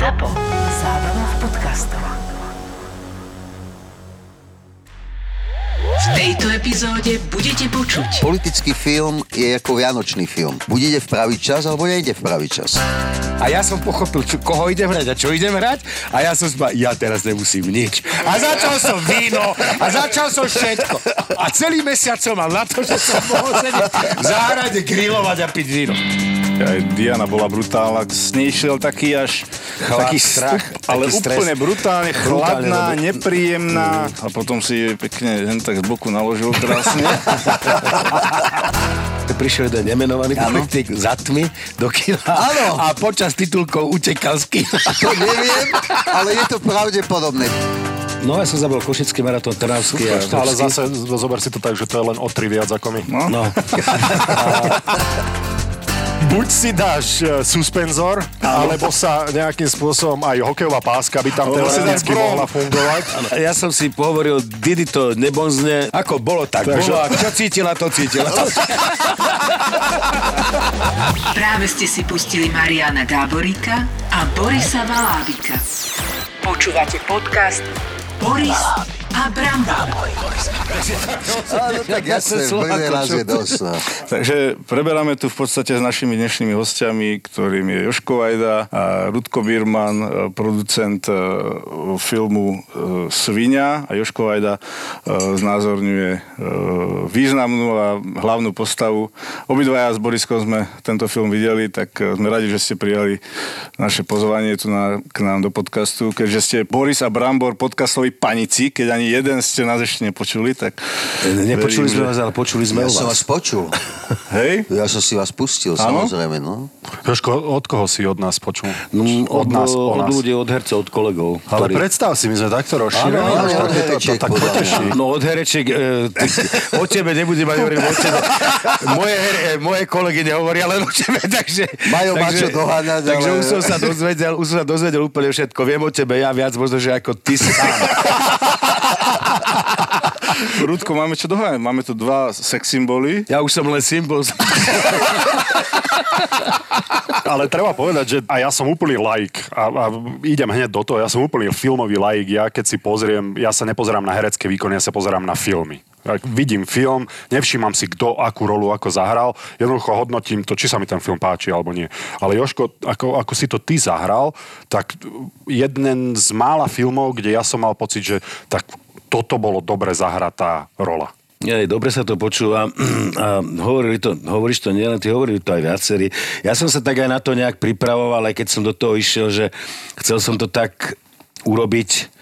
ZAPO. Zábrná v podcastov. V tejto epizóde budete počuť Politický film je ako vianočný film. Buď ide v pravý čas, alebo nejde v pravý čas. A ja som pochopil, čo, koho idem hrať a čo idem hrať. A ja som spa, ja teraz nemusím nič. A začal som víno a začal som všetko. A celý mesiac som mal na to, že som mohol sedieť v záhrade, grilovať a piť víno. Aj Diana bola brutálna, s nej šiel taký až Chlad, taký strach, stup, ale taký stres. úplne brutálne, chladná, dobre. nepríjemná a potom si jej pekne hen tak z boku naložil krásne. Prišiel jeden nemenovaný politik za tmy do kina Áno. a počas titulkov utekal z kina. To neviem, ale je to pravdepodobné. No ja som zabil Košický maratón Trnavský a Ale zase zober si to tak, že to je len o tri viac ako my. No. No. Buď si dáš e, suspenzor, alebo sa nejakým spôsobom aj hokejová páska by tam teoreticky mohla fungovať. Ja som si pohovoril, Didi to nebonzne, ako bolo, tak Takže- bolo. A čo cítila, to cítila. Práve ste si pustili Mariana Gáboríka a Borisa Valábika. Počúvate podcast Boris a Brambor. Áno, tak jasné, prvý raz je dosť. No. Takže preberáme tu v podstate s našimi dnešnými hostiami, ktorým je Joško Vajda a Rudko Birman, e, producent e, filmu e, Svinia a Joško Vajda znázorňuje významnú a hlavnú postavu. Obidvaja s Boriskom sme tento film videli, tak sme radi, že ste prijali naše pozvanie tu na, k nám do podcastu, keďže ste Boris a Brambor podcastoví panici, keď ani jeden ste nás ešte nepočuli, tak Nepočuli verím, sme vás, ale počuli sme Ja o som vás. vás počul. Hej? Ja som si vás pustil, Áno? samozrejme. No. Jožko, od koho si od nás počul? No, od, nás, o od nás. ľudí, od hercov, od kolegov. Ale ktorí- predstav si, my sme takto rozšírili. Áno, áno, od to- to- herečiek tak poteší. No od hereček, e, ty, o tebe nebudem mať hovoriť, o tebe. Moje, her, e, moje kolegy nehovoria len o tebe, takže... Majú ma čo doháňať, Takže ale- už som sa dozvedel, už som sa dozvedel úplne všetko. Viem o tebe, ja viac možno, že ako ty sám. Rudko, máme čo doháňať. Máme tu dva sex symboly. Ja už som len symbol. Ale treba povedať, že a ja som úplný laik a, a idem hneď do toho, ja som úplný filmový laik. Ja keď si pozriem, ja sa nepozerám na herecké výkony, ja sa pozerám na filmy. Ja vidím film, nevšímam si, kto akú rolu ako zahral, jednoducho hodnotím to, či sa mi ten film páči alebo nie. Ale Joško, ako, ako si to ty zahral, tak jeden z mála filmov, kde ja som mal pocit, že tak toto bolo dobre zahratá rola. Jej, dobre sa to počúva. A hovorili to, hovoríš to nielen ty, hovorili to aj viacerí. Ja som sa tak aj na to nejak pripravoval, aj keď som do toho išiel, že chcel som to tak urobiť,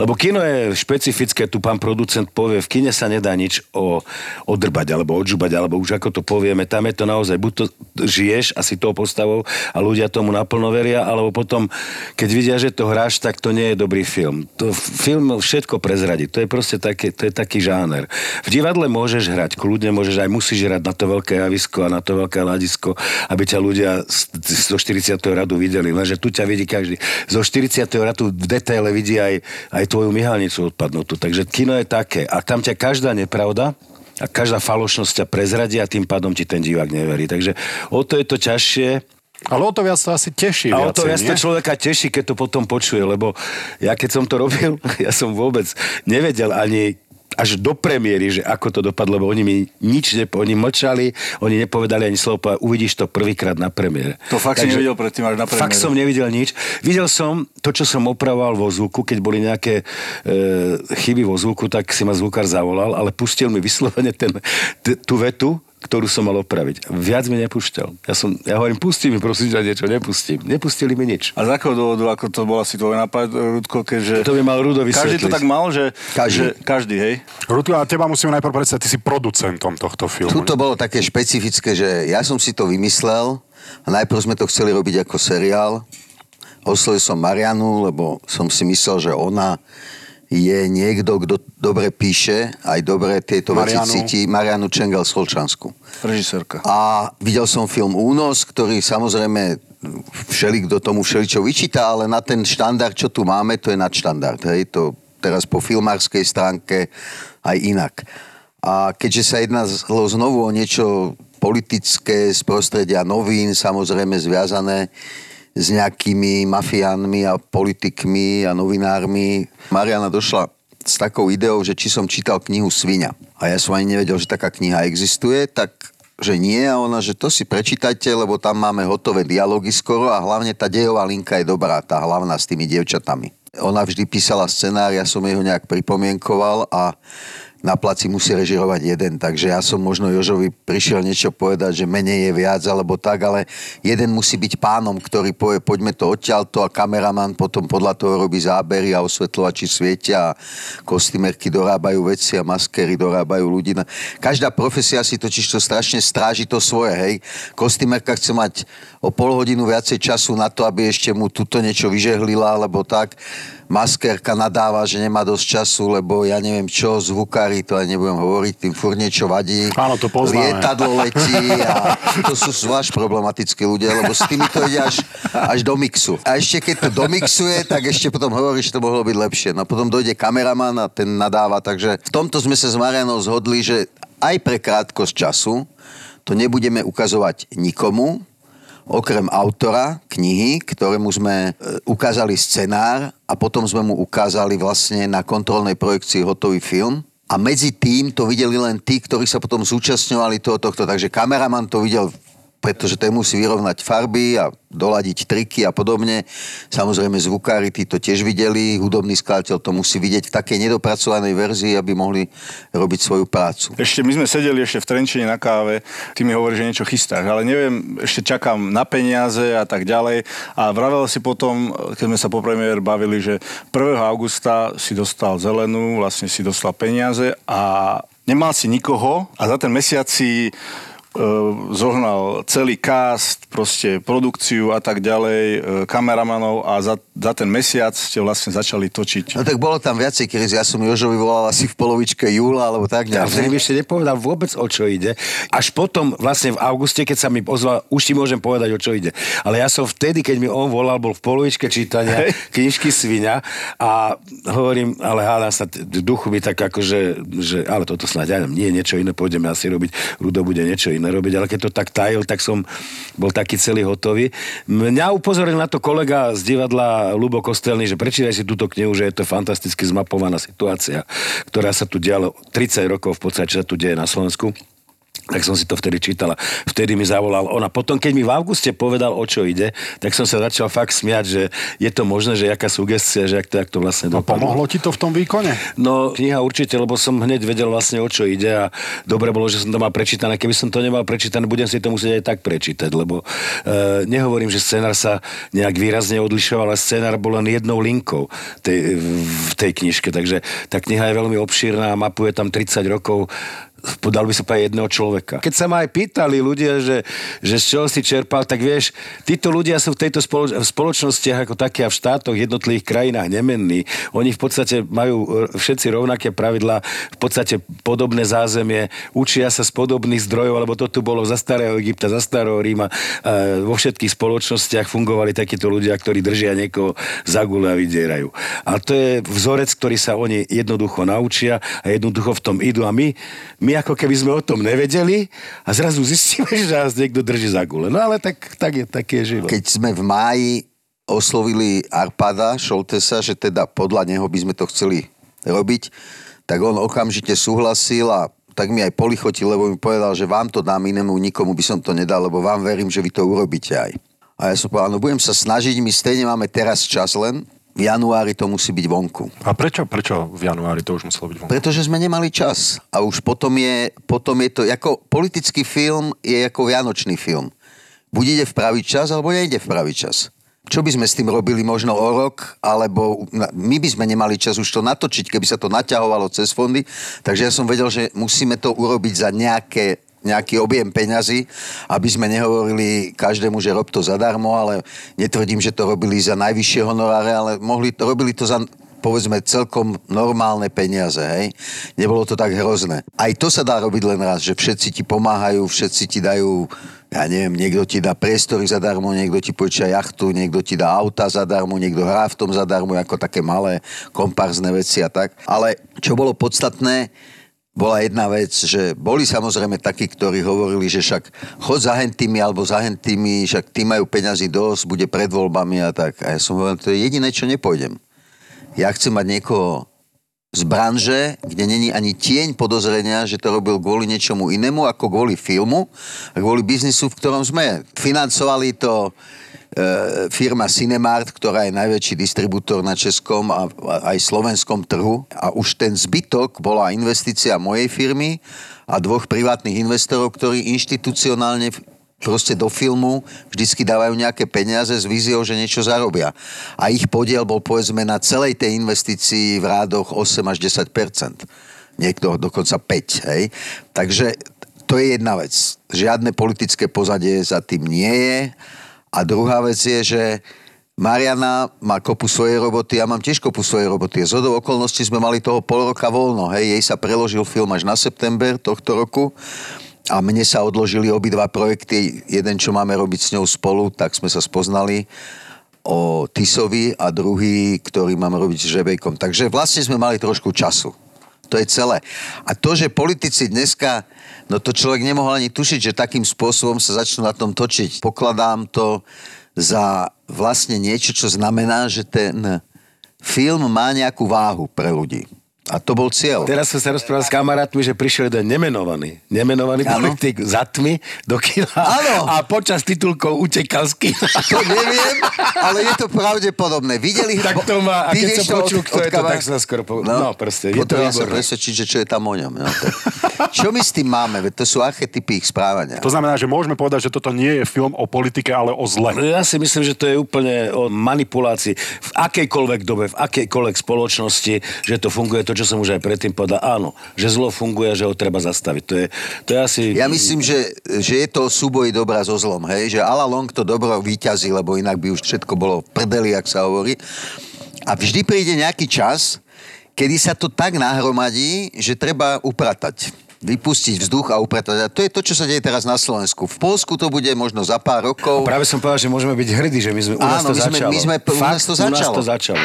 lebo kino je špecifické, tu pán producent povie, v kine sa nedá nič o, odrbať, alebo odžubať, alebo už ako to povieme, tam je to naozaj, buď to žiješ asi tou postavou a ľudia tomu naplno veria, alebo potom, keď vidia, že to hráš, tak to nie je dobrý film. To film všetko prezradí, to je proste taký, to je taký žáner. V divadle môžeš hrať, kľudne môžeš, aj musíš hrať na to veľké javisko a na to veľké hľadisko, aby ťa ľudia z, z 40. radu videli, lenže tu ťa vidí každý. Zo 40. radu v detaile vidí aj, aj tvoju myhalnicu odpadnutú. Takže kino je také. A tam ťa každá nepravda a každá falošnosť ťa prezradí a tým pádom ti ten divák neverí. Takže o to je to ťažšie. Ale o to viac to asi teší. A o to viacej, viac to človeka teší, keď to potom počuje, lebo ja keď som to robil, ja som vôbec nevedel ani až do premiéry, že ako to dopadlo, lebo oni mi nič, ne, oni mlčali, oni nepovedali ani slovo, povedali, uvidíš to prvýkrát na premiére. To fakt si nevidel predtým až na premiére. Fakt som nevidel nič. Videl som to, čo som opravoval vo zvuku, keď boli nejaké e, chyby vo zvuku, tak si ma zvukár zavolal, ale pustil mi vyslovene ten, t- tú vetu, ktorú som mal opraviť. Viac mi nepúšťal. Ja, som, ja hovorím, pusti mi prosím ťa niečo, nepustím. Nepustili mi nič. A z akého dôvodu, ako to bol asi tvoj nápad, Rudko, keďže... To by mal Rudo Každý to vysvetliť. tak mal, že... Každý. Že, každý, hej? Rudko, a teba musíme najprv predstaviť, ty si producentom tohto filmu. Tu to bolo také špecifické, že ja som si to vymyslel a najprv sme to chceli robiť ako seriál. Oslovil som Marianu, lebo som si myslel, že ona je niekto, kto dobre píše, aj dobre tieto veci Marianu. cíti. Marianu Čengal z Holčansku. Režisérka. A videl som film Únos, ktorý samozrejme všeli, kto tomu všeličo vyčíta, ale na ten štandard, čo tu máme, to je nadštandard. Hej? To teraz po filmárskej stránke aj inak. A keďže sa jedná znovu o niečo politické z prostredia novín, samozrejme zviazané s nejakými mafiánmi a politikmi a novinármi. Mariana došla s takou ideou, že či som čítal knihu Svinia. A ja som ani nevedel, že taká kniha existuje, tak že nie a ona, že to si prečítajte, lebo tam máme hotové dialógy skoro a hlavne tá dejová linka je dobrá, tá hlavná s tými dievčatami. Ona vždy písala scenár, ja som jej ho nejak pripomienkoval a na placi musí režirovať jeden, takže ja som možno Jožovi prišiel niečo povedať, že menej je viac alebo tak, ale jeden musí byť pánom, ktorý povie, poďme to odtiaľto a kameraman potom podľa toho robí zábery a osvetľovači svietia a kostýmerky dorábajú veci a maskery dorábajú ľudí. Každá profesia si totiž to strašne stráži to svoje, hej. Kostýmerka chce mať o pol hodinu viacej času na to, aby ešte mu tuto niečo vyžehlila, alebo tak maskerka nadáva, že nemá dosť času, lebo ja neviem čo, zvukári, to aj nebudem hovoriť, tým furt niečo vadí. Áno, to poznáme. Lietadlo letí a to sú zvlášť problematickí ľudia, lebo s tými to ide až, až do mixu. A ešte keď to domixuje, tak ešte potom hovorí, že to mohlo byť lepšie. No potom dojde kameraman a ten nadáva, takže v tomto sme sa s Marianou zhodli, že aj pre krátkosť času to nebudeme ukazovať nikomu, okrem autora knihy, ktorému sme e, ukázali scenár a potom sme mu ukázali vlastne na kontrolnej projekcii hotový film. A medzi tým to videli len tí, ktorí sa potom zúčastňovali toho tohto. Takže kameraman to videl pretože ten musí vyrovnať farby a doladiť triky a podobne. Samozrejme zvukári tí to tiež videli, hudobný skladateľ to musí vidieť v takej nedopracovanej verzii, aby mohli robiť svoju prácu. Ešte my sme sedeli ešte v Trenčine na káve, ty mi hovoríš, že niečo chystáš, ale neviem, ešte čakám na peniaze a tak ďalej. A vravel si potom, keď sme sa po premiér bavili, že 1. augusta si dostal zelenú, vlastne si dostal peniaze a nemal si nikoho a za ten mesiac si zohnal celý cast, proste produkciu a tak ďalej, e, kameramanov a za, za ten mesiac ste vlastne začali točiť. No tak bolo tam viacej kríz. Ja som Jožovi volal asi v polovičke júla, alebo tak. Ja vtedy mi ešte nepovedal vôbec, o čo ide. Až potom, vlastne v auguste, keď sa mi ozval, už ti môžem povedať, o čo ide. Ale ja som vtedy, keď mi on volal, bol v polovičke čítania hey. knižky Svinia a hovorím, ale hádam sa, v duchu mi tak akože, že, ale toto snáď ja nie, niečo iné pôjdeme asi robiť, Rudo bude niečo iné robiť, ale keď to tak tajil, tak som bol taký celý hotový. Mňa upozoril na to kolega z divadla Lubo Kostelný, že prečítaj si túto knihu, že je to fantasticky zmapovaná situácia, ktorá sa tu dialo 30 rokov v podstate, sa tu deje na Slovensku tak som si to vtedy čítala. Vtedy mi zavolal ona. Potom, keď mi v auguste povedal, o čo ide, tak som sa začal fakt smiať, že je to možné, že jaká sugestia, že ak to, ak to vlastne dopadlo. pomohlo ti to v tom výkone? No, kniha určite, lebo som hneď vedel vlastne, o čo ide a dobre bolo, že som to mal prečítané. Keby som to nemal prečítané, budem si to musieť aj tak prečítať, lebo e, nehovorím, že scenár sa nejak výrazne odlišoval, ale scenár bol len jednou linkou tej, v tej knižke, takže tá kniha je veľmi obšírna a mapuje tam 30 rokov podal by sa povedať jedného človeka. Keď sa ma aj pýtali ľudia, že, že z čoho si čerpal, tak vieš, títo ľudia sú v tejto spoloč- v spoločnostiach ako také a v štátoch, jednotlivých krajinách nemenní. Oni v podstate majú e, všetci rovnaké pravidlá, v podstate podobné zázemie, učia sa z podobných zdrojov, alebo to tu bolo za starého Egypta, za starého Ríma. E, vo všetkých spoločnostiach fungovali takíto ľudia, ktorí držia niekoho za gule a vydierajú. A to je vzorec, ktorý sa oni jednoducho naučia a jednoducho v tom idú. A my, my my ako keby sme o tom nevedeli a zrazu zistíme, že nás niekto drží za gule. No ale tak, tak je, tak je život. Keď sme v máji oslovili Arpada Šoltesa, že teda podľa neho by sme to chceli robiť, tak on okamžite súhlasil a tak mi aj polichotil, lebo mi povedal, že vám to dám inému, nikomu by som to nedal, lebo vám verím, že vy to urobíte aj. A ja som povedal, no budem sa snažiť, my stejne máme teraz čas len, v januári to musí byť vonku. A prečo, prečo v januári to už muselo byť vonku? Pretože sme nemali čas. A už potom je, potom je to, ako politický film je ako vianočný film. Buď ide v pravý čas, alebo nejde v pravý čas. Čo by sme s tým robili možno o rok, alebo my by sme nemali čas už to natočiť, keby sa to naťahovalo cez fondy. Takže ja som vedel, že musíme to urobiť za nejaké nejaký objem peňazí, aby sme nehovorili každému, že rob to zadarmo, ale netvrdím, že to robili za najvyššie honoráre, ale mohli, robili to za povedzme celkom normálne peniaze, hej. Nebolo to tak hrozné. Aj to sa dá robiť len raz, že všetci ti pomáhajú, všetci ti dajú ja neviem, niekto ti dá priestory zadarmo, niekto ti počíta jachtu, niekto ti dá auta zadarmo, niekto hrá v tom zadarmo, ako také malé komparzné veci a tak. Ale čo bolo podstatné, bola jedna vec, že boli samozrejme takí, ktorí hovorili, že však chod za hentými alebo za hentými, však tí majú peňazí dosť, bude pred voľbami a tak. A ja som hovoril, to je jediné, čo nepôjdem. Ja chcem mať niekoho z branže, kde není ani tieň podozrenia, že to robil kvôli niečomu inému ako kvôli filmu kvôli biznisu, v ktorom sme. Financovali to firma Cinemart, ktorá je najväčší distribútor na českom a, a aj slovenskom trhu a už ten zbytok bola investícia mojej firmy a dvoch privátnych investorov, ktorí inštitucionálne proste do filmu vždycky dávajú nejaké peniaze s víziou, že niečo zarobia. A ich podiel bol povedzme na celej tej investícii v rádoch 8 až 10 Niekto dokonca 5, hej. Takže to je jedna vec. Žiadne politické pozadie za tým nie je. A druhá vec je, že Mariana má kopu svojej roboty, ja mám tiež kopu svojej roboty. Z hodou okolností sme mali toho pol roka voľno, hej, jej sa preložil film až na september tohto roku a mne sa odložili obidva projekty. Jeden, čo máme robiť s ňou spolu, tak sme sa spoznali o Tisovi a druhý, ktorý máme robiť s Žebejkom. Takže vlastne sme mali trošku času. To je celé. A to, že politici dneska, no to človek nemohol ani tušiť, že takým spôsobom sa začnú na tom točiť. Pokladám to za vlastne niečo, čo znamená, že ten film má nejakú váhu pre ľudí. A to bol cieľ. Teraz som sa rozprával s kamarátmi, že prišiel jeden nemenovaný. Nemenovaný ano. politik za tmy do kina. Áno. A počas titulkov utekal z kina. To neviem, ale je to pravdepodobné. Videli Tak to má, a keď som počul, kto je to, tak som skoro povedal. No, no proste, je to sa presvedčiť, že čo je tam o ňom. No, to... Čo my s tým máme? Veď to sú archetypy ich správania. To znamená, že môžeme povedať, že toto nie je film o politike, ale o zle. Ja si myslím, že to je úplne o manipulácii v akejkoľvek dobe, v akejkoľvek spoločnosti, že to funguje to, čo som už aj predtým povedal, áno, že zlo funguje, že ho treba zastaviť. To je, to je asi... Ja myslím, že, že je to súboj dobra so zlom, hej? že ala long to dobro výťazí, lebo inak by už všetko bolo v prdeli, ak sa hovorí. A vždy príde nejaký čas, kedy sa to tak nahromadí, že treba upratať vypustiť vzduch a upratať. A to je to, čo sa deje teraz na Slovensku. V Polsku to bude možno za pár rokov. A práve som povedal, že môžeme byť hrdí, že my sme, u nás Áno, to my sme, začalo. my sme, u nás to začalo. U nás to začalo.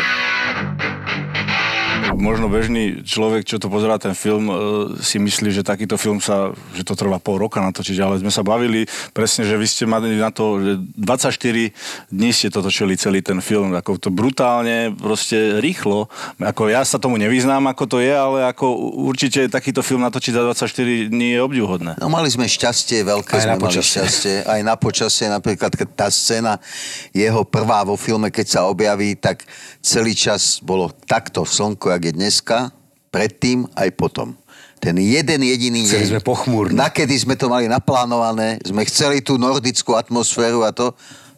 Možno bežný človek, čo to pozerá ten film, e, si myslí, že takýto film sa, že to trvá pol roka natočiť, ale sme sa bavili presne, že vy ste mali na to, že 24 dní ste to točili celý ten film, ako to brutálne, proste rýchlo. Ako ja sa tomu nevyznám, ako to je, ale ako určite takýto film natočiť za 24 dní je obdivhodné. No mali sme šťastie, veľké Aj sme na mali šťastie. Aj na počasie, napríklad keď tá scéna jeho prvá vo filme, keď sa objaví, tak celý čas bolo takto slnko, jak je dneska, predtým aj potom. Ten jeden jediný Chceli deň. sme pochmúrno. Nakedy sme to mali naplánované, sme chceli tú nordickú atmosféru a to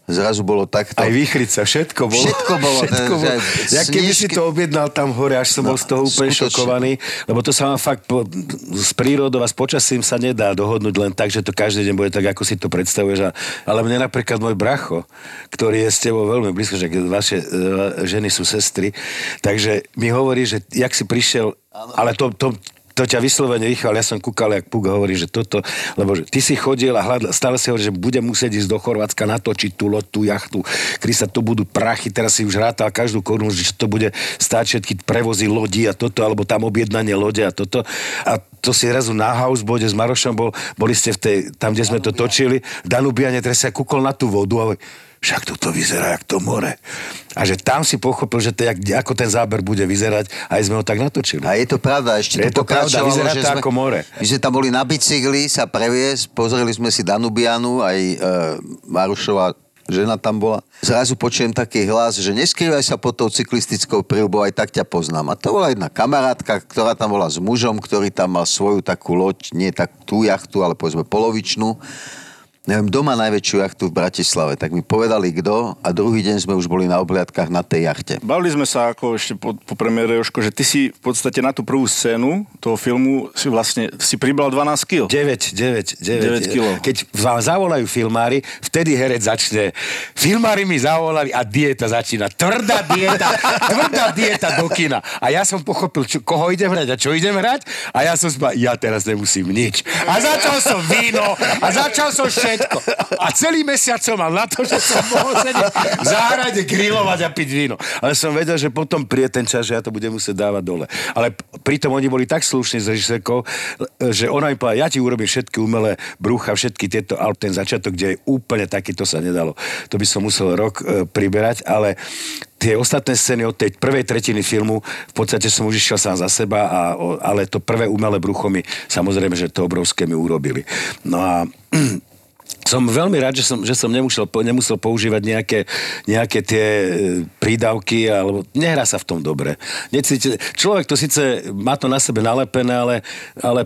zrazu bolo takto. Aj výchrica, všetko bolo. Všetko bolo, Všetko bolo. Ja keby si to objednal tam hore, až som No, bol z toho úplne skutočne. šokovaný, lebo to sa vám fakt po, s prírodou a s počasím sa nedá dohodnúť len tak, že to každý deň bude tak, ako si to predstavuješ. Ale mne napríklad môj bracho, ktorý je s tebou veľmi blízko, že vaše e, ženy sú sestry, takže mi hovorí, že jak si prišiel, ale to, to, to ťa vyslovene vychval, ja som kúkal, jak Puk hovorí, že toto, lebo že ty si chodil a hľadal, stále si hovorí, že budem musieť ísť do Chorvátska natočiť tú loď, tú jachtu, Krista, to budú prachy, teraz si už rátal každú korunu, že to bude stáť všetky prevozy lodí a toto, alebo tam objednanie lode a toto. A to si razu na housebote s Marošom bol, boli ste v tej, tam, kde sme to točili, Danubiane, teraz sa kúkol na tú vodu a však toto vyzerá jak to more. A že tam si pochopil, že to, jak, ako ten záber bude vyzerať, aj sme ho tak natočili. A je to pravda, ešte Je to to pravda, vyzerá že to sme, ako more. My sme tam boli na bicykli sa previesť, pozreli sme si Danubianu, aj e, Marušová žena tam bola. Zrazu počujem taký hlas, že neskrývaj sa pod tou cyklistickou príľbou, aj tak ťa poznám. A to bola jedna kamarátka, ktorá tam bola s mužom, ktorý tam mal svoju takú loď, nie tak tú jachtu, ale povedzme polovičnú. Neviem, doma najväčšiu jachtu v Bratislave. Tak mi povedali kto a druhý deň sme už boli na obliadkách na tej jachte. Bavili sme sa ako ešte po, po premiére, Jožko, že ty si v podstate na tú prvú scénu toho filmu si vlastne si pribral 12 kg. 9, 9, 9. 9 kilo. Keď vám zavolajú filmári, vtedy herec začne. Filmári mi zavolali a dieta začína. Tvrdá dieta, tvrdá dieta do kina. A ja som pochopil, čo, koho idem hrať a čo idem hrať. A ja som spa, ja teraz nemusím nič. A začal som víno a začal som šetriť všetko. A celý mesiac som mal na to, že som mohol sedieť v záhrade, grilovať a piť víno. Ale som vedel, že potom príde ten čas, že ja to budem musieť dávať dole. Ale pritom oni boli tak slušní s režisérkou, že ona mi povedala, ja ti urobím všetky umelé brucha, všetky tieto, ale ten začiatok, kde je úplne taký, to sa nedalo. To by som musel rok e, priberať, ale tie ostatné scény od tej prvej tretiny filmu, v podstate som už išiel sám za seba, a, ale to prvé umelé brucho mi, samozrejme, že to obrovské mi urobili. No a som veľmi rád, že som, že som nemusel, nemusel používať nejaké, nejaké tie e, prídavky, alebo nehrá sa v tom dobre. Necíti, človek to síce má to na sebe nalepené, ale, ale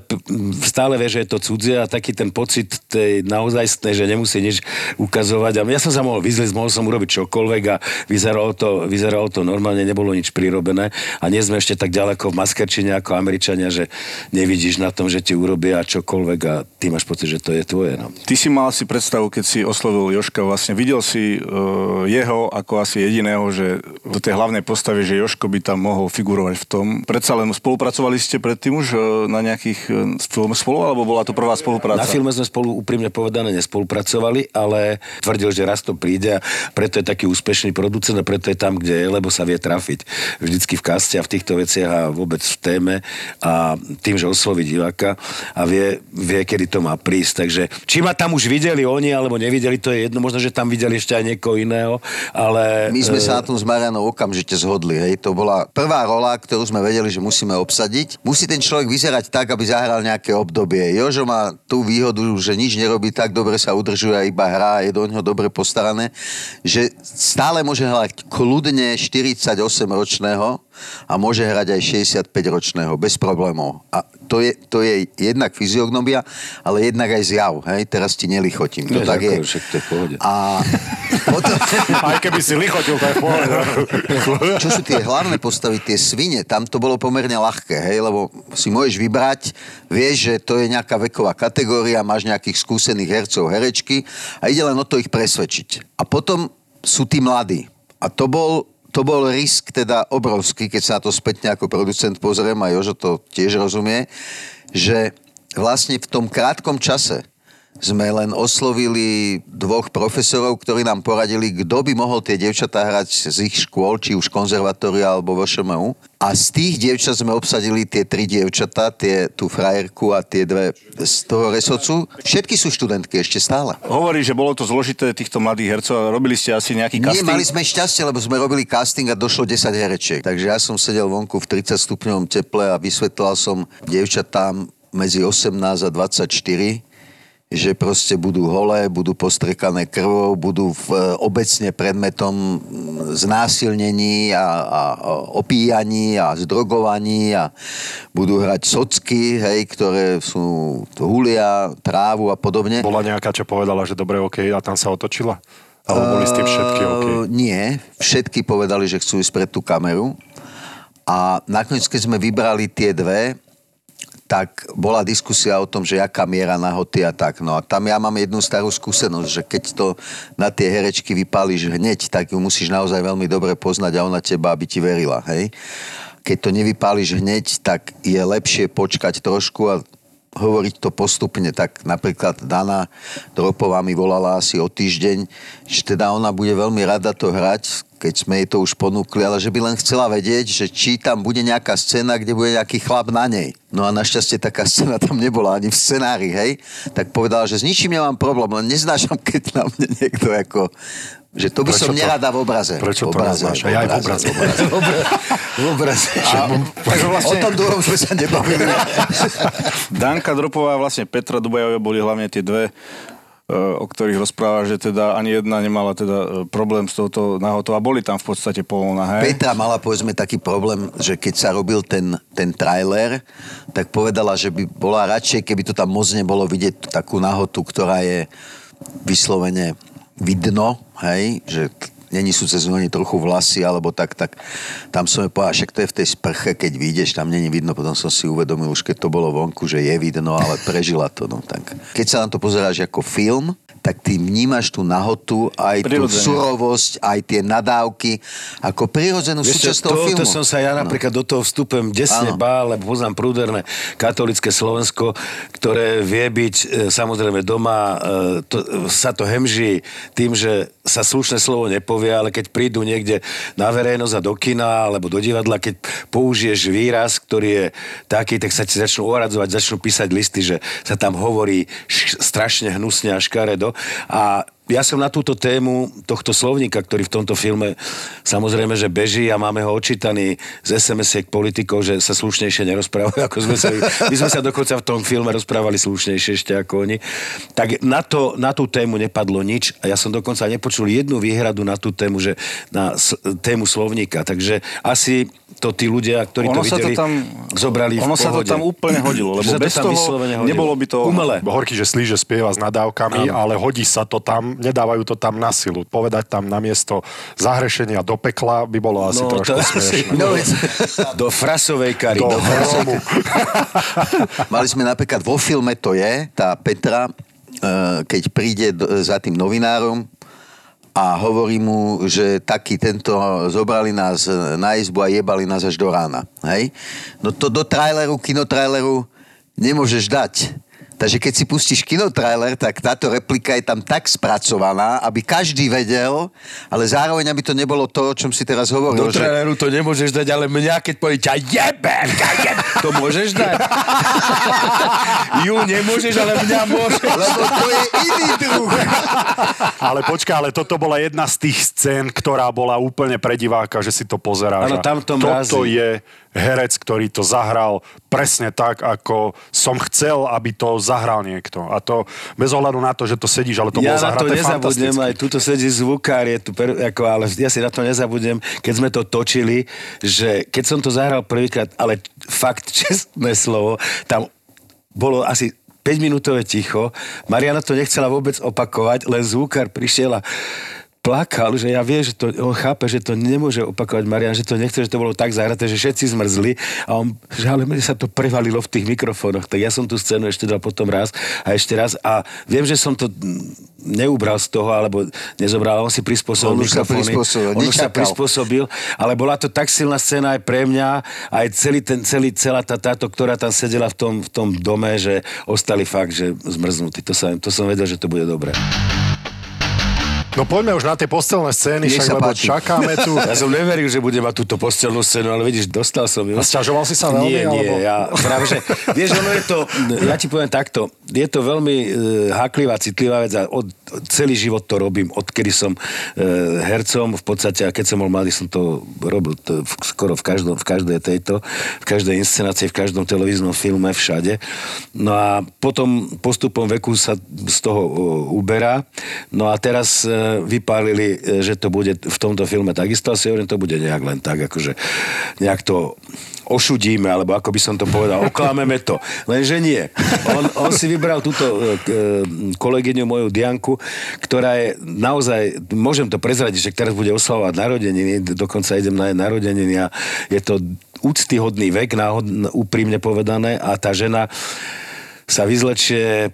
stále vie, že je to cudzie a taký ten pocit tej naozajstnej, že nemusí nič ukazovať. A ja som sa mohol vyzliť, mohol som urobiť čokoľvek a vyzeralo to, vyzeralo to normálne, nebolo nič prirobené a nie sme ešte tak ďaleko v maskerčine ako Američania, že nevidíš na tom, že ti urobia čokoľvek a ty máš pocit, že to je tvoje. No. Ty si mal si predstavu, keď si oslovil Joška, vlastne videl si uh, jeho ako asi jediného, že v tej hlavnej postave, že Joško by tam mohol figurovať v tom. Predsa len spolupracovali ste predtým už uh, na nejakých uh, spolu, alebo bola to prvá spolupráca? Na filme sme spolu úprimne povedané nespolupracovali, ale tvrdil, že raz to príde a preto je taký úspešný producent a preto je tam, kde je, lebo sa vie trafiť vždycky v kaste a v týchto veciach a vôbec v téme a tým, že osloví diváka a vie, vie, kedy to má prísť. Takže či ma tam už videli oni alebo nevideli, to je jedno. Možno, že tam videli ešte aj niekoho iného, ale... My sme e, sa na tom s Marianou okamžite zhodli. Hej. To bola prvá rola, ktorú sme vedeli, že musíme obsadiť. Musí ten človek vyzerať tak, aby zahral nejaké obdobie. Jožo má tú výhodu, že nič nerobí tak, dobre sa udržuje a iba hrá, je do ňoho dobre postarané, že stále môže hrať kľudne 48-ročného a môže hrať aj 65-ročného bez problémov. A to je, to je jednak fyziognomia, ale jednak aj zjav. Hej? Teraz ti nelichotím. To Nie, tak je. však to je v pohode. A potom, Aj keby si lichotil, to je v pohode. čo sú tie hlavné postavy, tie svine, tam to bolo pomerne ľahké, hej, lebo si môžeš vybrať, vieš, že to je nejaká veková kategória, máš nejakých skúsených hercov, herečky a ide len o to ich presvedčiť. A potom sú tí mladí. A to bol, to bol risk teda obrovský, keď sa na to spätne ako producent pozriem a Jožo to tiež rozumie, že vlastne v tom krátkom čase sme len oslovili dvoch profesorov, ktorí nám poradili, kto by mohol tie dievčatá hrať z ich škôl, či už konzervatória alebo VŠMU. A z tých dievčat sme obsadili tie tri dievčatá, tie, tú frajerku a tie dve z toho resocu. Všetky sú študentky ešte stále. Hovorí, že bolo to zložité týchto mladých hercov a robili ste asi nejaký Nie, casting. mali sme šťastie, lebo sme robili casting a došlo 10 herečiek. Takže ja som sedel vonku v 30 stupňovom teple a vysvetlal som dievčatám medzi 18 a 24, že proste budú holé, budú postrekané krvou, budú v, obecne predmetom znásilnení a, a, a opíjaní a zdrogovaní a budú hrať socky, hej, ktoré sú hulia, trávu a podobne. Bola nejaká, čo povedala, že dobre, OK, a tam sa otočila? Alebo boli s tým všetky OK? Uh, nie, všetky povedali, že chcú ísť pred tú kameru. A nakoniec, keď sme vybrali tie dve, tak bola diskusia o tom, že aká miera nahoty a tak. No a tam ja mám jednu starú skúsenosť, že keď to na tie herečky vypálíš hneď, tak ju musíš naozaj veľmi dobre poznať a ona teba, aby ti verila, hej. Keď to nevypáliš hneď, tak je lepšie počkať trošku a hovoriť to postupne, tak napríklad Dana Dropová mi volala asi o týždeň, že teda ona bude veľmi rada to hrať, keď sme jej to už ponúkli, ale že by len chcela vedieť, že či tam bude nejaká scéna, kde bude nejaký chlap na nej. No a našťastie taká scéna tam nebola ani v scenári, hej. Tak povedala, že s ničím nemám problém, len neznášam, keď na mne niekto ako že to by Prečo som to- nerada v obraze. prečo to v obraze, neznáša? Ja aj v obraze. V obraze. V obraze. Obraze. takže vlastne- O tom druhom sme sa nebavili. Danka Dropová a vlastne Petra Dubajová boli hlavne tie dve e, o ktorých rozpráva, že teda ani jedna nemala teda e, problém s touto nahotou a boli tam v podstate polná, hej? Petra mala povedzme taký problém, že keď sa robil ten, ten trailer, tak povedala, že by bola radšej, keby to tam moc nebolo vidieť takú nahotu, ktorá je vyslovene vidno, hej, že není sú cez ani trochu vlasy, alebo tak, tak tam som povedal, však to je v tej sprche, keď vyjdeš, tam není vidno, potom som si uvedomil, už keď to bolo vonku, že je vidno, ale prežila to, no tak. Keď sa na to pozeráš ako film, tak ty vnímaš tú nahotu, aj tú Prirodzene. surovosť, aj tie nadávky, ako prirodzenú Vieš súčasť toho to, filmu. to som sa ja napríklad do toho vstupujem desne Áno. bál, lebo poznám prúderné katolické Slovensko, ktoré vie byť e, samozrejme doma, e, to, sa to hemží tým, že sa slušné slovo nepovie, ale keď prídu niekde na verejnosť a do kina alebo do divadla, keď použiješ výraz, ktorý je taký, tak sa ti začnú oradzovať, začnú písať listy, že sa tam hovorí š- strašne hnusne a škaredo. A ja som na túto tému tohto slovníka, ktorý v tomto filme samozrejme, že beží a máme ho odčítaný z SMS-iek politikov, že sa slušnejšie nerozprávajú, ako sme sa... My sme sa dokonca v tom filme rozprávali slušnejšie ešte ako oni. Tak na, to, na tú tému nepadlo nič a ja som dokonca nepočul jednu výhradu na tú tému, že na s- tému slovníka. Takže asi to tí ľudia, ktorí Ono to sa to videli, tam, zobrali v ono sa to tam úplne hodilo, lebo bez tam toho hodilo. nebolo by to... Umelé. Horky, že slíže spieva s nadávkami, ale hodí sa to tam, nedávajú to tam na silu. Povedať tam namiesto zahrešenia do pekla by bolo asi No, trošku to- smiešne. No, Do frasovej kary. Do Do hromu. mali sme napríklad vo filme to je, tá Petra, eh, keď príde za tým novinárom a hovorí mu, že taký tento zobrali nás na izbu a jebali nás až do rána. Hej? No to do traileru, kinotraileru nemôžeš dať. Takže keď si pustíš kinotrailer, tak táto replika je tam tak spracovaná, aby každý vedel, ale zároveň, aby to nebolo to, o čom si teraz hovoril. Do traileru to nemôžeš dať, ale mňa, keď povie ťa jebem, ťa to môžeš dať? Ju nemôžeš, ale mňa môžeš. Lebo to je iný druh. Ale počkaj, ale toto bola jedna z tých scén, ktorá bola úplne pre diváka, že si to pozeráš. Áno, tam to Toto je herec, ktorý to zahral presne tak, ako som chcel, aby to zahral niekto. A to bez ohľadu na to, že to sedíš, ale to ja bolo na to zahraté nezabudnem, aj tuto sedí zvukár, je tu, per, ako, ale ja si na to nezabudnem, keď sme to točili, že keď som to zahral prvýkrát, ale fakt, čestné slovo, tam bolo asi 5 minútové ticho, Mariana to nechcela vôbec opakovať, len zvukár prišiel a plakal, že ja vie, že to, on chápe, že to nemôže opakovať Marian, že to nechce, že to bolo tak zahraté, že všetci zmrzli a on, že ale mne sa to prevalilo v tých mikrofónoch, tak ja som tú scénu ešte dal potom raz a ešte raz a viem, že som to neubral z toho, alebo nezobral, on si prispôsobil On už sa mikrofóny. prispôsobil, on už sa prispôsobil, ale bola to tak silná scéna aj pre mňa, aj celý ten, celý, celá tá, táto, ktorá tam sedela v tom, v tom dome, že ostali fakt, že zmrznutí. To, sa, to som vedel, že to bude dobré. No poďme už na tie postelné scény, Nech však lebo páči. čakáme tu. Ja som neveril, že bude mať túto postelnú scénu, ale vidíš, dostal som ju. A sťažoval si sa veľmi, Nie, nie, alebo- ja práve, že, vieš, ono je to, ja ti poviem takto, je to veľmi e, háklivá, citlivá vec a od, celý život to robím, odkedy som e, hercom, v podstate, a keď som bol mladý, som to robil to, v, skoro v, každom, v každej tejto, v každej inscenácii, v každom televíznom filme, všade. No a potom postupom veku sa z toho e, uberá. No a teraz e, vypálili, e, že to bude v tomto filme takisto, asi hovorím, to bude nejak len tak, akože nejak to ošudíme, alebo ako by som to povedal, oklameme to. Lenže nie. On, on si vybral túto e, e, kolegyňu moju Dianku, ktorá je naozaj, môžem to prezradiť, že teraz bude oslavovať narodeniny, dokonca idem na jej narodeniny a je to úctyhodný vek, náhod, úprimne povedané, a tá žena sa vyzlečie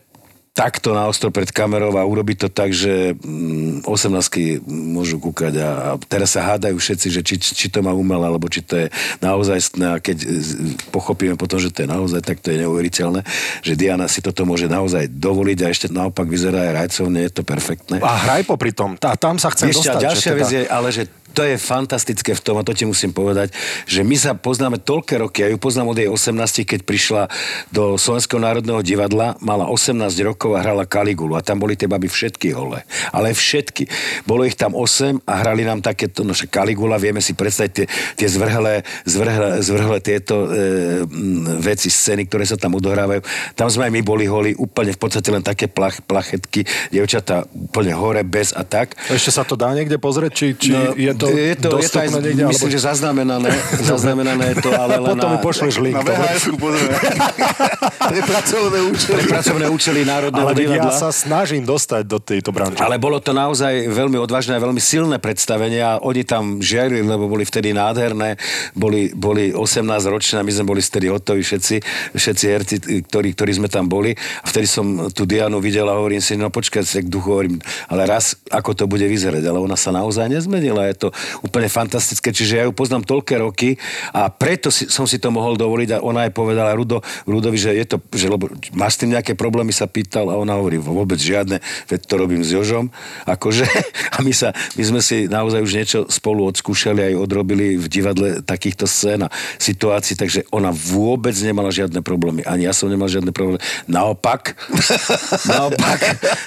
takto na ostro pred kamerou a urobí to tak, že mm, 18 môžu kúkať a, a teraz sa hádajú všetci, že či, či to má umelé, alebo či to je naozaj a keď z- pochopíme potom, že to je naozaj, tak to je neuveriteľné, že Diana si toto môže naozaj dovoliť a ešte naopak vyzerá aj rajcovne, je to perfektné. A hraj popri tom. Tá, tam sa chcem dostať. ďalšia teda- vec je, ale že to je fantastické v tom, a to ti musím povedať, že my sa poznáme toľké roky, ja ju poznám od jej 18, keď prišla do Slovenského národného divadla, mala 18 rokov a hrala Kaligulu a tam boli tie baby všetky holé, ale všetky. Bolo ich tam 8 a hrali nám takéto, no Kaligula, vieme si predstaviť tie, tie zvrhlé, zvrhlé, zvrhlé tieto e, m, veci, scény, ktoré sa tam odohrávajú. Tam sme aj my boli holi, úplne v podstate len také plach, plachetky, dievčatá úplne hore, bez a tak. Ešte sa to dá niekde pozrieť, či, či No, je to je to, je to aj, niekde? myslím, že zaznamenané, zaznamenané je to, ale len Potom na, pošleš link. Na VHS-ku pozrieme. Pre pracovné účely. pre pracovné účely Národného Národného Ale veď ja divadla. sa snažím dostať do tejto branže. Ale bolo to naozaj veľmi odvážne a veľmi silné predstavenie a oni tam žiarili, lebo boli vtedy nádherné, boli, boli 18 ročné my sme boli vtedy hotoví všetci, všetci herci, ktorí, ktorí sme tam boli. A vtedy som tú Dianu videl a hovorím si, no počkaj, si k duchu hovorím, ale raz, ako to bude vyzerať. Ale ona sa naozaj nezmenila, je to úplne fantastické. Čiže ja ju poznám toľké roky a preto si, som si to mohol dovoliť a ona aj povedala Rudo, Rudovi, že je to, že lebo máš s tým nejaké problémy, sa pýtal a ona hovorí, vôbec žiadne, veď to robím s Jožom, akože, a my, sa, my sme si naozaj už niečo spolu odskúšali aj odrobili v divadle takýchto scén a situácií, takže ona vôbec nemala žiadne problémy, ani ja som nemal žiadne problémy. Naopak, naopak,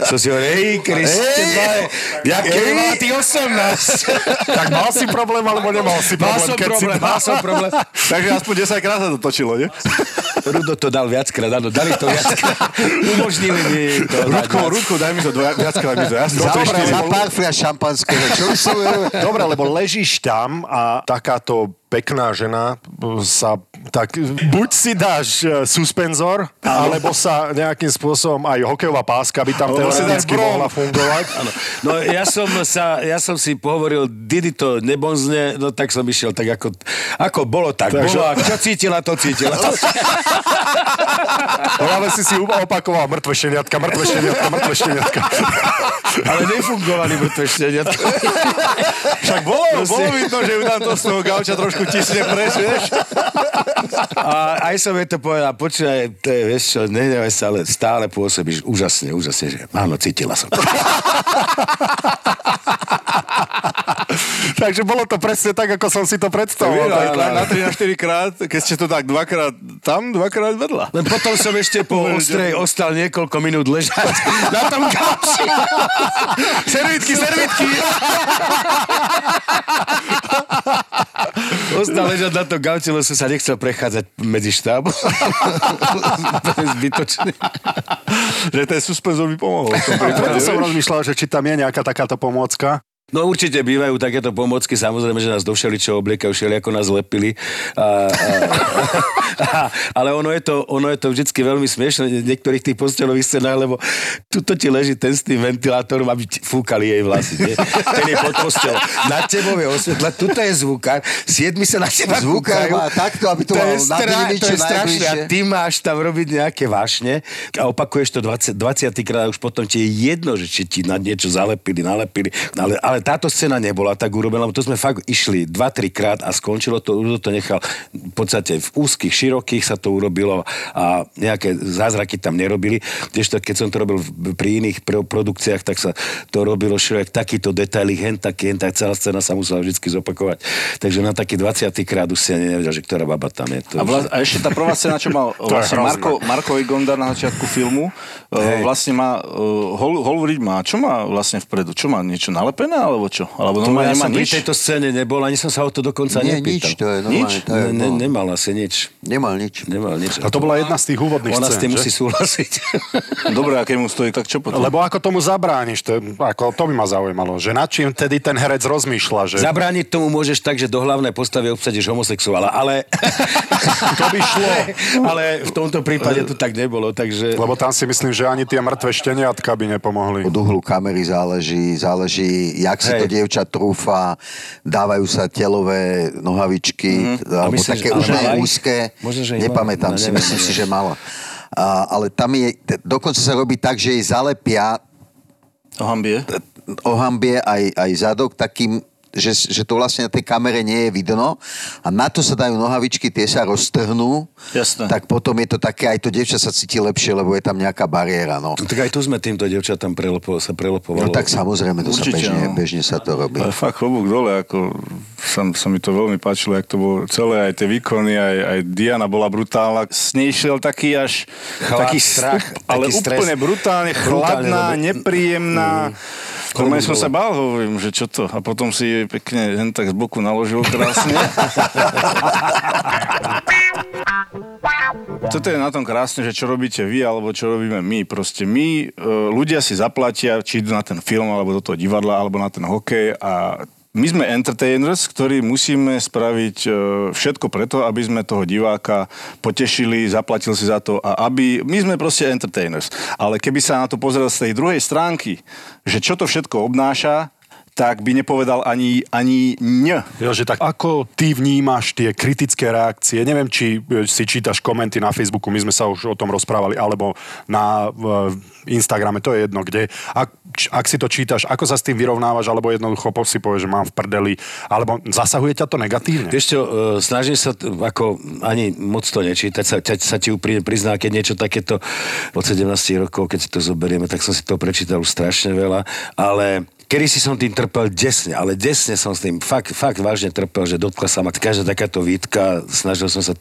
som si hovoril, hej, Kriste, jak keby mala tých 18. Tak mal si problém, alebo nemal si Mal problém? som keď si problém, mal som problém. Takže aspoň 10 krát sa to točilo, nie? Rudo to dal viackrát, áno, dali to viackrát. Umožnili mi to. Rudko. Rudko, daj mi to dva- viackrát mi to. Ja som Za, pár šampanského. Čo sú... Dobre, lebo ležíš tam a takáto pekná žena sa tak buď si dáš e, suspenzor, alebo sa nejakým spôsobom aj hokejová páska by tam teoreticky mohla fungovať. No ja som, sa, ja som si pohovoril, Didi to nebonzne, no tak som išiel tak ako, ako bolo, tak Takže- bolo. Čo cítila, to cítila. No ale si si opakoval mŕtve šteniatka, mŕtve šteniatka, mŕtve šteniatka. Ale nefungovali mŕtve šteniatka. Však bolo, bolo vidno, že ju tam to z toho gauča trošku tisne preč, vieš? A aj som jej to povedal, počúvaj, to je, vieš čo, nenevaj sa, ale stále pôsobíš úžasne, úžasne, že áno, cítila som. Takže bolo to presne tak, ako som si to predstavoval. Tak- na, na 3 na 4 krát, keď ste to tak dvakrát tam, dvakrát vedľa. Len potom som ešte po ostrej ostal niekoľko minút ležať na tom gauči. Servítky, servítky! Ostal ležať na tom gauči, lebo som sa nechcel prechádzať medzi štábom. to je zbytočné. že ten suspenzor by pomohol. preto som rozmýšľal, že či tam je nejaká takáto pomôcka. No určite bývajú takéto pomocky, samozrejme, že nás do všeličo obliekajú, všeli ako nás lepili. A, a, a, ale ono je, to, ono je to vždycky veľmi smiešne v niektorých tých postelových scenách, lebo tuto ti leží ten s tým ventilátorom, aby fúkali jej vlasy. Nie? Ten je pod postelom. Nad tebou je osvetla, tuto je zvukár, siedmi sa na teba Zvukár kúkajú. má takto, aby to to mal je, na stra- dilimi to je strašné. A ty máš tam robiť nejaké vášne a opakuješ to 20, 20 krát a už potom ti je jedno, že či ti na niečo zalepili, nalepili. Ale, ale táto scéna nebola tak urobená, lebo to sme fakt išli 2-3 krát a skončilo to, Udo to nechal v podstate v úzkých, širokých sa to urobilo a nejaké zázraky tam nerobili. Kdežto keď som to robil pri iných pro- produkciách, tak sa to robilo všelijak takýto detaily, hen taký, hen tak celá scéna sa musela vždy zopakovať. Takže na taký 20 krát už si ani nevedel, že ktorá baba tam je. To A, vla, a ešte tá prvá scéna, čo mal je vlastne. Marko, Marko Igondar na začiatku filmu, uh, vlastne má, uh, hol, hovoriť má, čo má vlastne vpredu? Čo má, niečo nalepené, alebo čo? Alebo To ja som pri nič? tejto scéne nebol, ani som sa o to dokonca Nie, nepýtal. nič, to je normálne. To je, Ne, ne, nemal asi nič. nemal nič. Nemal nič. A to bola jedna z tých úvodných Ona s scén, tým že? musí súhlasiť. Dobre, a keď mu stojí, tak čo potom? Lebo ako tomu zabrániš, to, ako, to by ma zaujímalo, že nad čím tedy ten herec rozmýšľa, že Zabrániť tomu môžeš tak, že do hlavnej postavy obsadíš homosexuála, ale... to by šlo. ale v tomto prípade to tak nebolo, takže... Lebo tam si myslím, že ani tie mŕtve šteniatka by nepomohli. Od uhlu kamery záleží, záleží, jak si Hej. to dievča trúfa, dávajú sa telové nohavičky, mm-hmm. alebo myslíš, také úplne úzke. Možno, že Nepamätám. No, si, myslím si, že mala. A, ale tam je, dokonca sa robí tak, že jej zalepia Ohambie? ohambie aj, aj zadok takým, že, že to vlastne na tej kamere nie je vidno a na to sa dajú nohavičky, tie sa roztrhnú, Jasné. tak potom je to také, aj to dievča sa cíti lepšie, lebo je tam nejaká bariéra. No, No, tak aj tu sme týmto devčatám prelepo, sa no prelepovalo. tak samozrejme, to sa Určite, bežne, no. bežne sa to robí. Ale fakt klobúk dole, ako sa, sa mi to veľmi páčilo, jak to bolo celé, aj tie výkony, aj, aj Diana bola brutálna. S nej šiel taký až Chlad, taký strach, ale taký úplne brutálne, Brutálne, chladná, lebo- nepríjemná. Normálne som sa bál, hovorím, že čo to. A potom si jej pekne hen tak z boku naložil krásne. Toto je na tom krásne, že čo robíte vy, alebo čo robíme my. Proste my, e, ľudia si zaplatia, či idú na ten film, alebo do toho divadla, alebo na ten hokej a my sme entertainers, ktorí musíme spraviť e, všetko preto, aby sme toho diváka potešili, zaplatil si za to a aby... My sme proste entertainers. Ale keby sa na to pozrel z tej druhej stránky, že čo to všetko obnáša, tak by nepovedal ani, ani ň. Jo, že tak ako ty vnímaš tie kritické reakcie? Neviem, či e, si čítaš komenty na Facebooku, my sme sa už o tom rozprávali, alebo na v Instagrame, to je jedno, kde. Ak, č- ak si to čítaš, ako sa s tým vyrovnávaš, alebo jednoducho po- si povieš, že mám v prdeli, alebo zasahuje ťa to negatívne? Vieš čo, e, snažím sa, t- ako ani moc to nečítať, sa, ťa, sa ti úprimne prizná, keď niečo takéto od 17 rokov, keď si to zoberieme, tak som si to prečítal už strašne veľa, ale Kedy si som tým trpel desne, ale desne som s tým fakt, fakt vážne trpel, že dotkla sa ma každá takáto výtka, snažil som sa,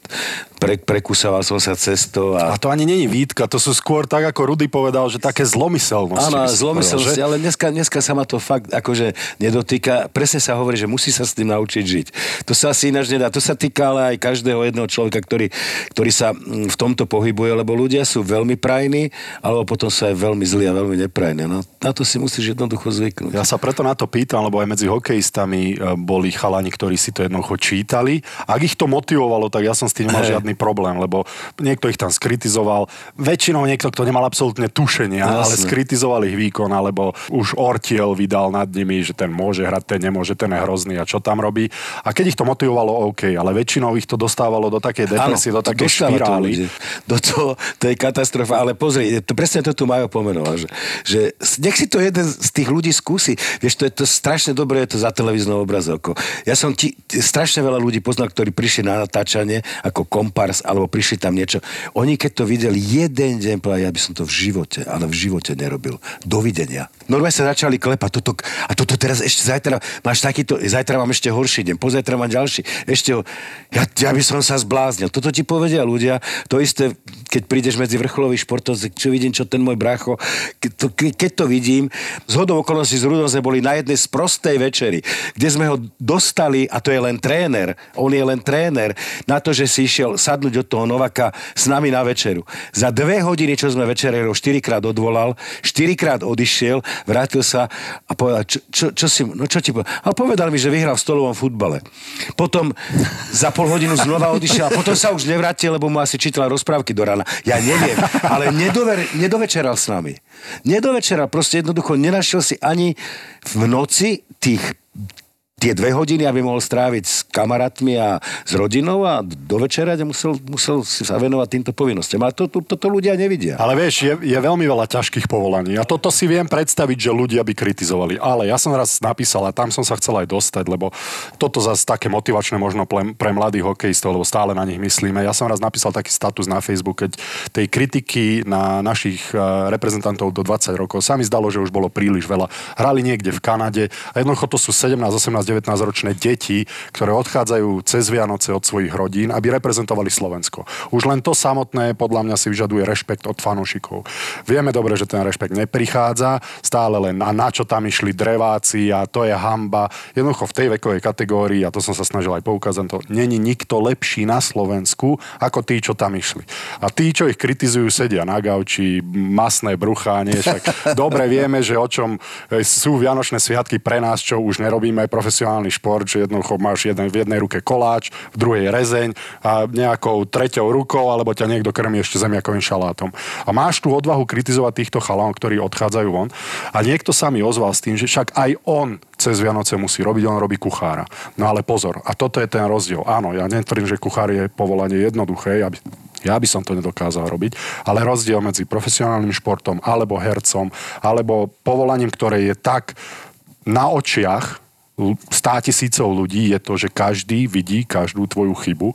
pre, prekúsával som sa cesto A a... to ani není výtka, to sú skôr tak, ako Rudy povedal, že také zlomyselnosti. Áno, zlomyselnosti, povedal, že? ale dneska, dneska sa ma to fakt akože nedotýka. Presne sa hovorí, že musí sa s tým naučiť žiť. To sa asi ináč nedá. To sa týka ale aj každého jedného človeka, ktorý, ktorý sa mm, v tomto pohybuje, lebo ľudia sú veľmi prajní, alebo potom sú aj veľmi zlí a veľmi neprajní. No, na to si musíš jednoducho zvyknúť. Ja sa preto na to pýtam, lebo aj medzi hokejistami e, boli chalani, ktorí si to jednoducho čítali. Ak ich to motivovalo, tak ja som s tým nemal Hej. žiadny problém, lebo niekto ich tam skritizoval. Väčšinou niekto, kto nemal absolútne tušenia, Jasne. ale skritizoval ich výkon, alebo už Ortiel vydal nad nimi, že ten môže hrať, ten nemôže, ten je hrozný a čo tam robí. A keď ich to motivovalo, OK, ale väčšinou ich to dostávalo do takej depresie, do to takej to špirály. ľudí. Do toho, to je katastrofa. Ale pozri, to, presne to tu Majo pomenoval, že, že nech si to jeden z tých ľudí skúsi. Vieš, to je to strašne dobré, je to za televíznou obrazovkou. Ja som ti, strašne veľa ľudí poznal, ktorí prišli na natáčanie ako kompars, alebo prišli tam niečo. Oni keď to videli jeden deň, povedali, ja by som to v živote, ale v živote nerobil. Dovidenia. Normálne sa začali klepať. Toto, a toto teraz ešte zajtra máš takýto, zajtra mám ešte horší deň, pozajtra mám ďalší. Ešte, ja, ja by som sa zbláznil. Toto ti povedia ľudia. To isté, keď prídeš medzi vrcholových športovcov, čo vidím, čo ten môj brácho, keď to, ke- keď to vidím, z hodou okolností s Rudom sme boli na jednej z prostej večeri, kde sme ho dostali, a to je len tréner, on je len tréner, na to, že si išiel sadnúť od toho Novaka s nami na večeru. Za dve hodiny, čo sme večerali, štyrikrát odvolal, štyrikrát odišiel, vrátil sa a povedal, čo, čo, čo si, no čo ti povedal? A povedal mi, že vyhral v stolovom futbale. Potom za pol hodinu znova odišiel a potom sa už nevrátil, lebo mu asi čítal rozprávky do rána. Ja neviem, ale nedover, nedovečeral s nami. Nedovečeral, proste jednoducho nenašiel si ani v noci tých tie dve hodiny, aby mohol stráviť s kamarátmi a s rodinou a dovečerať a musel, musel si sa venovať týmto povinnostiam. Ale to, to, toto ľudia nevidia. Ale vieš, je, je veľmi veľa ťažkých povolaní a toto si viem predstaviť, že ľudia by kritizovali. Ale ja som raz napísal a tam som sa chcel aj dostať, lebo toto zase také motivačné možno pre, pre mladých hokejistov, lebo stále na nich myslíme. Ja som raz napísal taký status na Facebook, keď tej kritiky na našich eh, reprezentantov do 20 rokov sa mi zdalo, že už bolo príliš veľa. Hrali niekde v Kanade a jednoducho to sú 17, 18, 19 ročné deti, ktoré odchádzajú cez Vianoce od svojich rodín, aby reprezentovali Slovensko. Už len to samotné podľa mňa si vyžaduje rešpekt od fanúšikov. Vieme dobre, že ten rešpekt neprichádza, stále len a na čo tam išli dreváci a to je hamba. Jednoducho v tej vekovej kategórii, a to som sa snažil aj poukázať, to není nikto lepší na Slovensku ako tí, čo tam išli. A tí, čo ich kritizujú, sedia na gauči, masné bruchá, nie však dobre vieme, že o čom e, sú Vianočné sviatky pre nás, čo už nerobíme profesionálny šport, že jednoducho máš jeden, v jednej ruke koláč, v druhej rezeň a nejakou treťou rukou, alebo ťa niekto krmí ešte zemiakovým šalátom. A máš tú odvahu kritizovať týchto chalánov, ktorí odchádzajú von. A niekto sa mi ozval s tým, že však aj on cez Vianoce musí robiť, on robí kuchára. No ale pozor, a toto je ten rozdiel. Áno, ja netvrdím, že kuchár je povolanie jednoduché, ja by, ja by som to nedokázal robiť, ale rozdiel medzi profesionálnym športom, alebo hercom, alebo povolaním, ktoré je tak na očiach stá tisícov ľudí je to, že každý vidí každú tvoju chybu.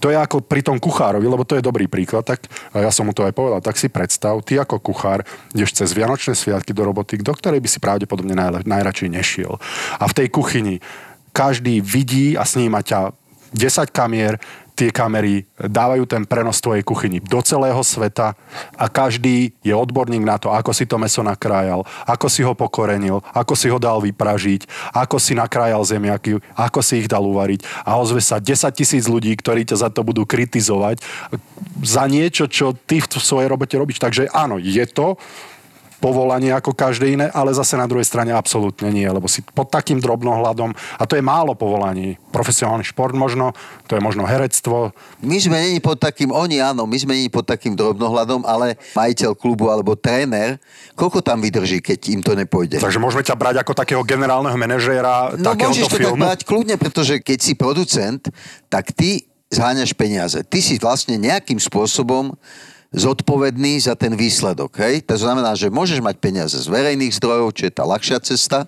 To je ako pri tom kuchárovi, lebo to je dobrý príklad, tak ja som mu to aj povedal, tak si predstav, ty ako kuchár ideš cez Vianočné sviatky do roboty, do ktorej by si pravdepodobne najle, najradšej nešiel. A v tej kuchyni každý vidí a sníma ťa 10 kamier, tie kamery dávajú ten prenos tvojej kuchyni do celého sveta a každý je odborník na to, ako si to meso nakrájal, ako si ho pokorenil, ako si ho dal vypražiť, ako si nakrájal zemiaky, ako si ich dal uvariť a ozve sa 10 tisíc ľudí, ktorí ťa za to budú kritizovať za niečo, čo ty v svojej robote robíš. Takže áno, je to povolanie ako každé iné, ale zase na druhej strane absolútne nie, lebo si pod takým drobnohľadom, a to je málo povolaní, profesionálny šport možno, to je možno herectvo. My sme není pod takým, oni áno, my sme není pod takým drobnohľadom, ale majiteľ klubu alebo tréner, koľko tam vydrží, keď im to nepôjde? Takže môžeme ťa brať ako takého generálneho manažéra No takéhoto môžeš to tak filmu? brať kľudne, pretože keď si producent, tak ty zháňaš peniaze. Ty si vlastne nejakým spôsobom zodpovedný za ten výsledok. Hej? To znamená, že môžeš mať peniaze z verejných zdrojov, čo je tá ľahšia cesta,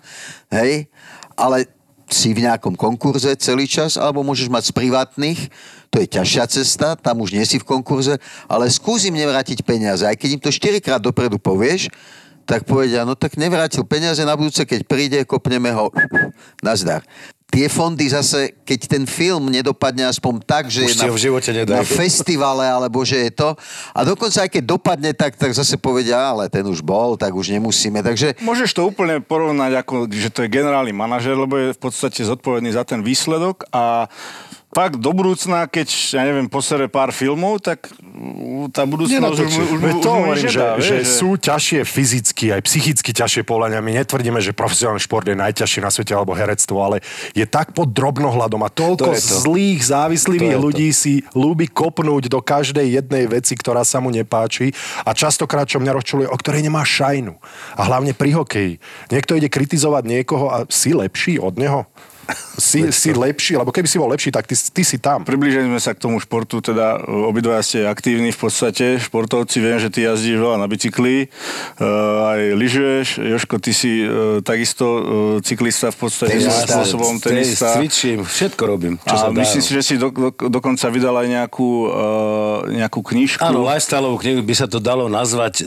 hej? ale si v nejakom konkurze celý čas, alebo môžeš mať z privátnych, to je ťažšia cesta, tam už nie si v konkurze, ale skús im nevrátiť peniaze. Aj keď im to 4 krát dopredu povieš, tak povedia, no tak nevrátil peniaze na budúce, keď príde, kopneme ho, nazdar. Tie fondy zase, keď ten film nedopadne aspoň tak, že Už je na, v živote nedajú. na festivale, alebo že je to. A dokonca aj keď dopadne, tak, tak zase povedia, ale ten už bol, tak už nemusíme. Takže Môžeš to úplne porovnať, ako, že to je generálny manažer, lebo je v podstate zodpovedný za ten výsledok a pak do budúcna, keď, ja neviem, posere pár filmov, tak tá budúcnosť už, mu- už, to už mu hovorím, že, že vieš, sú ťažšie fyzicky, aj psychicky ťažšie povolania. My netvrdíme, že profesionálny šport je najťažší na svete alebo herectvo, ale je tak pod drobnohľadom a toľko To to. zlých, závislivých To je to. ľudí si ľúbi kopnúť do každej jednej veci, ktorá sa mu nepáči a častokrát, čo mňa rozčuluje, o ktorej nemá šajnu. A hlavne pri hokeji. Niekto ide kritizovať niekoho a si lepší od neho? Si, si lepší, lebo keby si bol lepší, tak ty, ty si tam. Približili sme sa k tomu športu, teda e, obidva ste aktívni v podstate, športovci, viem, že ty jazdíš veľa na bicykli, uh, aj lyžuješ, Joško, ty si uh, takisto uh, cyklista v podstate, Tenista. svojím spôsobom tenista. Cvičím, všetko robím, čo A sa dá. myslím si, že si do, do, dokonca vydal aj nejakú, uh, nejakú knižku. Áno, lifestyleovú knihu by sa to dalo nazvať. E,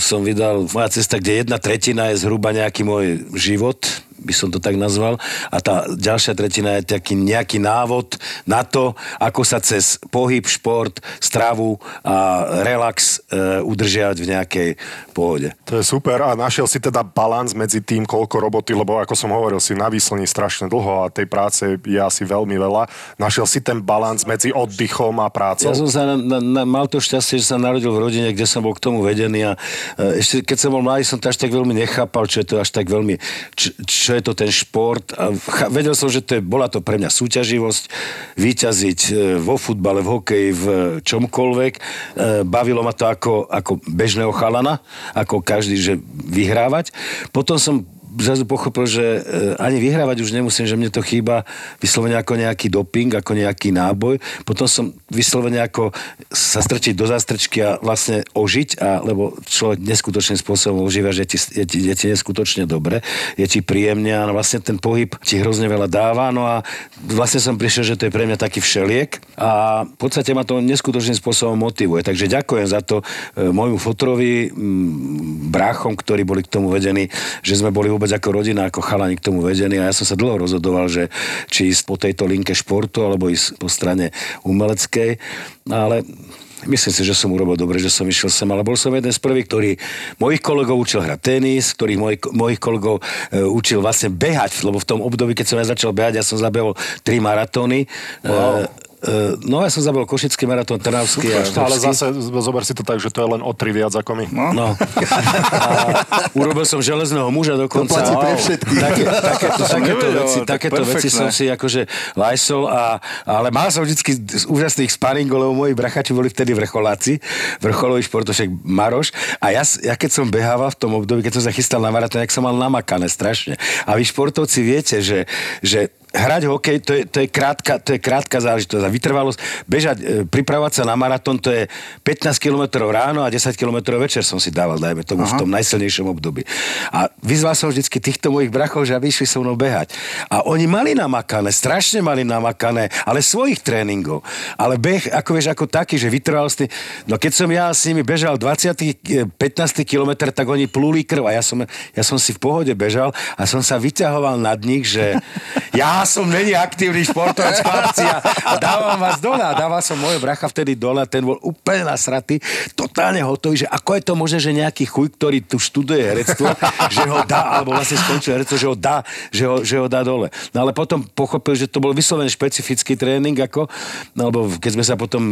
som vydal Moja cesta, kde jedna tretina je zhruba nejaký môj život, by som to tak nazval. A tá ďalšia tretina je taký nejaký návod na to, ako sa cez pohyb, šport, stravu a relax e, udržiavať v nejakej pohode. To je super a našiel si teda balans medzi tým, koľko roboty, lebo ako som hovoril, si na výslni strašne dlho a tej práce je asi veľmi veľa. Našiel si ten balans medzi oddychom a prácou. Ja som sa na, na, na, mal to šťastie, že sa narodil v rodine, kde som bol k tomu vedený a e, ešte keď som bol mladý, som to až tak veľmi nechápal, čo je to až tak veľmi, čo, čo je to ten šport. A vedel som, že to je, bola to pre mňa súťaživosť, vyťaziť e, vo futbale, v hokeji, v čomkoľvek. E, bavilo ma to ako, ako bežného chalana, ako každý, že vyhrávať. Potom som zrazu pochopil, že e, ani vyhrávať už nemusím, že mne to chýba vyslovene ako nejaký doping, ako nejaký náboj. Potom som vyslovene ako sa strčiť do zástrčky a vlastne ožiť, a, lebo človek neskutočným spôsobom ožíva, že je ti, je, ti, je ti neskutočne dobre, je ti príjemne a vlastne ten pohyb ti hrozne veľa dáva. No a vlastne som prišiel, že to je pre mňa taký všeliek a v podstate ma to neskutočným spôsobom motivuje. Takže ďakujem za to e, môjmu fotrovi, m, bráchom, ktorí boli k tomu vedení, že sme boli vôbec ako rodina, ako chalani k tomu vedení a ja som sa dlho rozhodoval, že či ísť po tejto linke športu alebo ísť po strane umeleckej, ale Myslím si, že som urobil dobre, že som išiel sem, ale bol som jeden z prvých, ktorý mojich kolegov učil hrať tenis, ktorých mojich, mojich kolegov e, učil vlastne behať, lebo v tom období, keď som ja začal behať, ja som zabehol tri maratóny. Wow. E, no ja som zabehol Košický maratón, Trnavský a Ale zase zober si to tak, že to je len o tri viac ako my. No. A urobil som železného muža dokonca. To platí pre všetkých. Také, takéto, takéto, nevedel, veci, takéto veci som si akože lajsol, a, ale mal som vždycky z úžasných sparingov, lebo moji brachači boli vtedy vrcholáci, vrcholový športošek Maroš a ja, ja keď som behával v tom období, keď som sa chystal na maratón, jak som mal namakané strašne. A vy športovci viete, že, že hrať hokej, to je, to je, krátka, to je krátka záležitosť a vytrvalosť. Bežať, e, pripravovať sa na maratón, to je 15 km ráno a 10 km večer som si dával, dajme tomu, Aha. v tom najsilnejšom období. A vyzval som vždycky týchto mojich brachov, že aby išli so mnou behať. A oni mali namakané, strašne mali namakané, ale svojich tréningov. Ale beh, ako vieš, ako taký, že vytrvalostný. No keď som ja s nimi bežal 20. e, 15. kilometr, tak oni pluli krv a ja som, ja som si v pohode bežal a som sa vyťahoval nad nich, že ja som není aktívny športovec, chlapci, a, dávam vás dole. A dával som môjho bracha vtedy dole a ten bol úplne nasratý, totálne hotový, že ako je to možné, že nejaký chuj, ktorý tu študuje herectvo, že ho dá, alebo vlastne skončil herectvo, že ho dá, že ho, že ho dá dole. No ale potom pochopil, že to bol vyslovene špecifický tréning, ako, no, lebo keď sme sa potom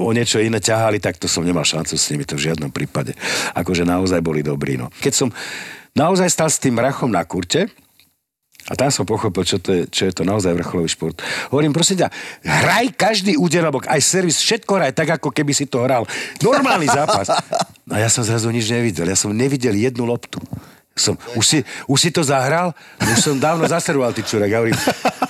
o niečo iné ťahali, tak to som nemal šancu s nimi, to v žiadnom prípade. Akože naozaj boli dobrí. No. Keď som naozaj stal s tým rachom na kurte, a tam som pochopil, čo to je, čo je to naozaj vrcholový šport. Hovorím, prosím ťa, hraj každý úder, alebo aj servis, všetko hraj tak, ako keby si to hral. Normálny zápas. A ja som zrazu nič nevidel. Ja som nevidel jednu loptu. Som, už, si, už si to zahral? Už som dávno zaservoval, ty čurek. Ja hovorím,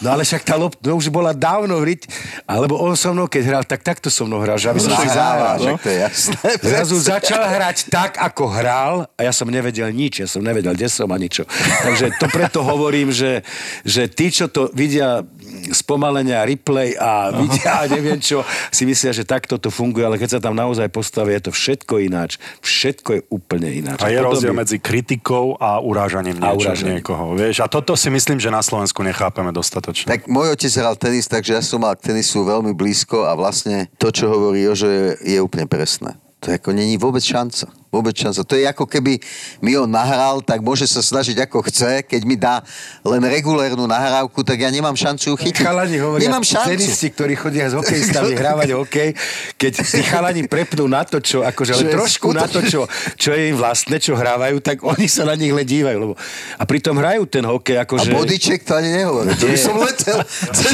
no ale však tá lopta no už bola dávno hriť, alebo on so mnou, keď hral, tak takto so mnou hral, že aby som si zahral. Že to je jasné. Zrazu začal hrať tak, ako hral a ja som nevedel nič, ja som nevedel, kde som a ničo. Takže to preto hovorím, že, že tí, čo to vidia spomalenia, replay a vidia a neviem čo, si myslia, že takto to funguje, ale keď sa tam naozaj postaví, je to všetko ináč. Všetko je úplne ináč. A je potom rozdiel medzi kritikou a urážaním A niečo, urážaním. niekoho. Vieš? A toto si myslím, že na Slovensku nechápeme dostatočne. Tak môj otec hral tenis, takže ja som mal k tenisu veľmi blízko a vlastne to, čo hovorí Jožo, je, je úplne presné. To ako není vôbec šanca. Vôbec šanca. To je ako keby mi on nahral, tak môže sa snažiť ako chce. Keď mi dá len regulérnu nahrávku, tak ja nemám šancu ju chytiť. Chalani hovoria, nemám šancu. tenisti, ktorí chodia s hokejistami hrávať hokej, keď tí chalani prepnú na to, čo, akože je trošku na to, čo, čo je im vlastné, čo hrávajú, tak oni sa na nich len dívajú. Lebo, a pritom hrajú ten hokej, A akože... bodyček to ani nehovorí. To by som letel.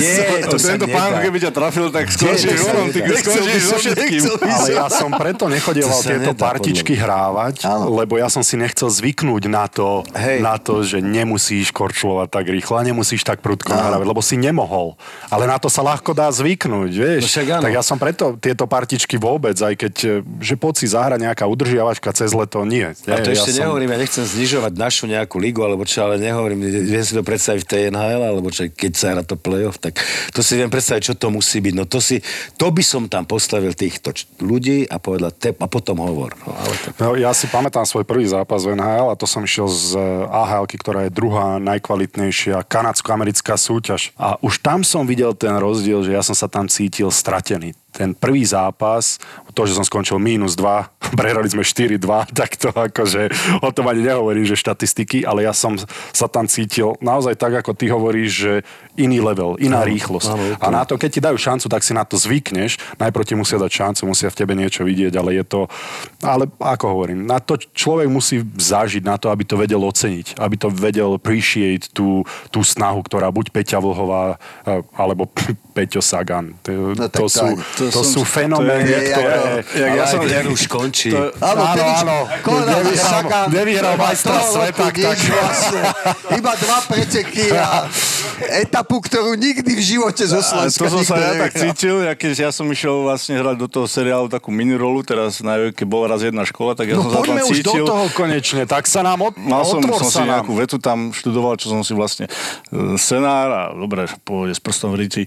Nie, to sa Tento pán, keby ťa trafil, tak to ty nedá. skončíš so všetkým. Ale ja som preto nechodieval To sa tieto partičky hrávať, Áno. lebo ja som si nechcel zvyknúť na to, Hej. na to, že nemusíš korčulovať tak rýchlo a nemusíš tak prudko nahrávať, lebo si nemohol. Ale na to sa ľahko dá zvyknúť, vieš. No však áno. tak ja som preto tieto partičky vôbec, aj keď, e, že poď si zahrať nejaká udržiavačka cez leto, nie. A to Nie, ešte ja som- nehovorím, ja nechcem znižovať našu nejakú ligu, alebo čo, ale nehovorím, viem si to predstaviť v tej NHL, alebo čo, keď sa hrá to playoff, tak to si viem predstaviť, čo to musí byť. No to si, to by som tam postavil týchto ľudí a povedal, te, a potom hovor. No, ale to... No, ja si pamätám svoj prvý zápas v NHL a to som išiel z ahl ktorá je druhá najkvalitnejšia kanadsko-americká súťaž. A už tam som videl ten rozdiel, že ja som sa tam cítil stratený. Ten prvý zápas, to, že som skončil mínus 2, prehrali sme 4-2, tak to akože o tom ani nehovorím, že štatistiky, ale ja som sa tam cítil naozaj tak, ako ty hovoríš, že iný level, iná rýchlosť. áno, a na to, keď ti dajú šancu, tak si na to zvykneš. Najprv ti musia dať šancu, musia v tebe niečo vidieť, ale je to... Ale ako hovorím, na to človek musí zažiť, na to, aby to vedel oceniť, aby to vedel appreciate tú, tú snahu, ktorá buď Peťa Vlhová, eh, alebo Peťo Sagan. To, No to, sú, to, to sú fenomény, to je ktoré... Jak ja som... ten už končí. To- Áno, Áno, áno. Konal Nevyhral- majstra sveta, tak- vlastne. Iba dva preteky a etapu, ktorú nikdy v živote zo Slovenska to som sa ja tak cítil, ja keď ja som išiel vlastne hrať do toho seriálu takú minirolu, teraz na keď bola raz jedna škola, tak ja No som sa tam poďme už do cítil. toho konečne, tak sa nám od, Mal som, som si nám. nejakú vetu tam študoval, čo som si vlastne e, scenár a dobre, pohode s prstom v ríti.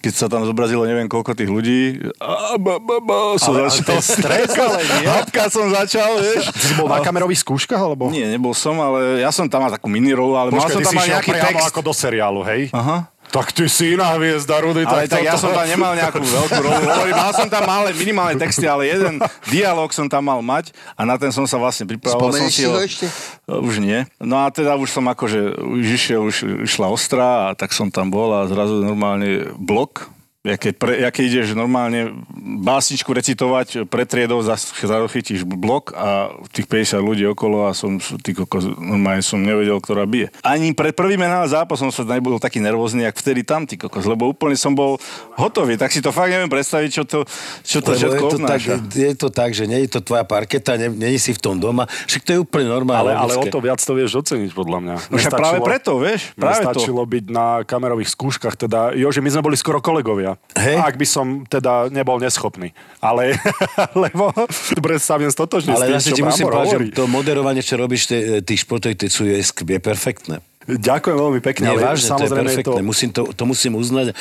Keď sa tam zobrazilo neviem koľko tých ľudí, a, ba, ba, ba, som Ale- ale začal. ten stres, ale nie. Hapka som začal, vieš. Ty si bol na kamerových skúškach, alebo? Nie, nebol som, ale ja som tam mal takú minirolu, ale mal Počkaj, som tam si aj nejaký text. ako do seriálu, hej? Aha. Tak ty si iná hviezda, Rudy. Ale tak ja toto- som tam nemal nejakú veľkú rolu. Hovorím, mal som tam malé, minimálne texty, ale jeden dialog som tam mal mať a na ten som sa vlastne pripravoval. Spomenieš si ho ešte? Už nie. No a teda už som akože, už išiel, už išla ostrá a tak som tam bol a zrazu normálne blok, Jaké, pre, jaké ideš normálne básničku recitovať pred triedou, zase chytíš blok a tých 50 ľudí okolo a som, ty kokos, normálne som nevedel, ktorá bije. Ani pred prvým NHL zápasom som nebol taký nervózny, jak vtedy tam, ty kokos, lebo úplne som bol hotový, tak si to fakt neviem predstaviť, čo to, čo to Lebo všetko je to, tak, je to tak, že nie je to tvoja parketa, nie, nie si v tom doma, však to je úplne normálne. Ale, ale o to viac to vieš oceniť, podľa mňa. No však práve preto, vieš, práve to. Stačilo byť na kamerových skúškach, teda, jo, že my sme boli skoro kolegovia. Hej. Ak by som teda nebol neschopný. Ale, lebo dobre sa viem stotožniť Ale s si ti tým, čo musím Brambor povedať, že to moderovanie, čo robíš, tých sú je, je perfektné. Ďakujem veľmi pekne. Nie, ale vážne, to je samozrejme perfektné. To... Musím to, to musím uznať, e,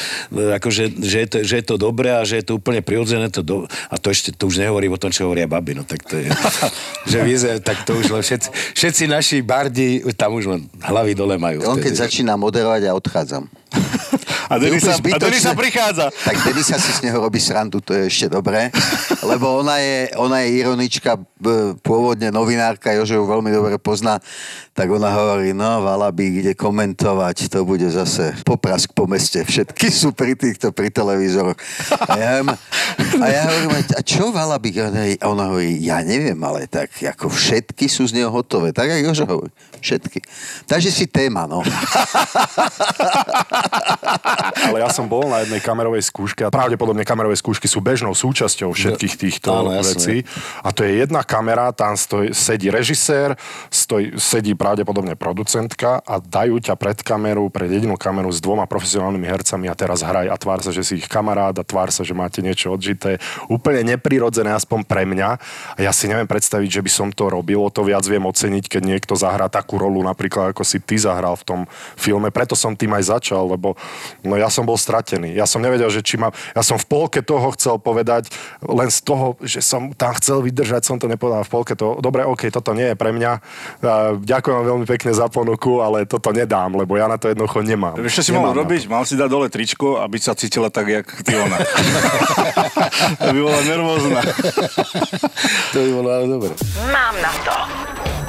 akože, že, je to, že je to dobré a že je to úplne prirodzené. To do... A to ešte, to už nehovorím o tom, čo hovoria baby. No tak to je, že vyzerá, tak to už len všetci, všetci naši bardi tam už len hlavy dole majú. On keď začína moderovať, ja odchádzam. A Denisa, a Úplne Denisa zbytočné. prichádza. Tak Denisa si z neho robí srandu, to je ešte dobré. Lebo ona je, ona je ironička, b- pôvodne novinárka, Jože ju veľmi dobre pozná. Tak ona hovorí, no Valaby ide komentovať, to bude zase poprask po meste. Všetky sú pri týchto, pri televízoroch. A ja, a ja hovorím, a čo Valaby? A ona hovorí, ja neviem, ale tak ako všetky sú z neho hotové. Tak jak Jože hovorí, všetky. Takže si téma, no. Ale ja som bol na jednej kamerovej skúške a pravdepodobne kamerové skúšky sú bežnou súčasťou všetkých týchto Áno, vecí. A to je jedna kamera, tam stojí, sedí režisér, stojí, sedí pravdepodobne producentka a dajú ťa pred kameru, pred jedinú kameru s dvoma profesionálnymi hercami a teraz hraj a tvár sa, že si ich kamarát a tvár sa, že máte niečo odžité. Úplne neprirodzené, aspoň pre mňa. A ja si neviem predstaviť, že by som to robil, o to viac viem oceniť, keď niekto zahrá takú rolu, napríklad ako si ty zahral v tom filme. Preto som tým aj začal, lebo no ja som bol stratený. Ja som nevedel, že či mám... Ja som v polke toho chcel povedať, len z toho, že som tam chcel vydržať, som to nepovedal v polke toho. Dobre, OK, toto nie je pre mňa. Ďakujem veľmi pekne za ponuku, ale toto nedám, lebo ja na to jednoducho nemám. Vieš, čo si Nemám mohol na robiť? Mal si dať dole tričko, aby sa cítila tak, jak ty ona. aby bola nervózna. To by bolo ale dobre. Mám na to.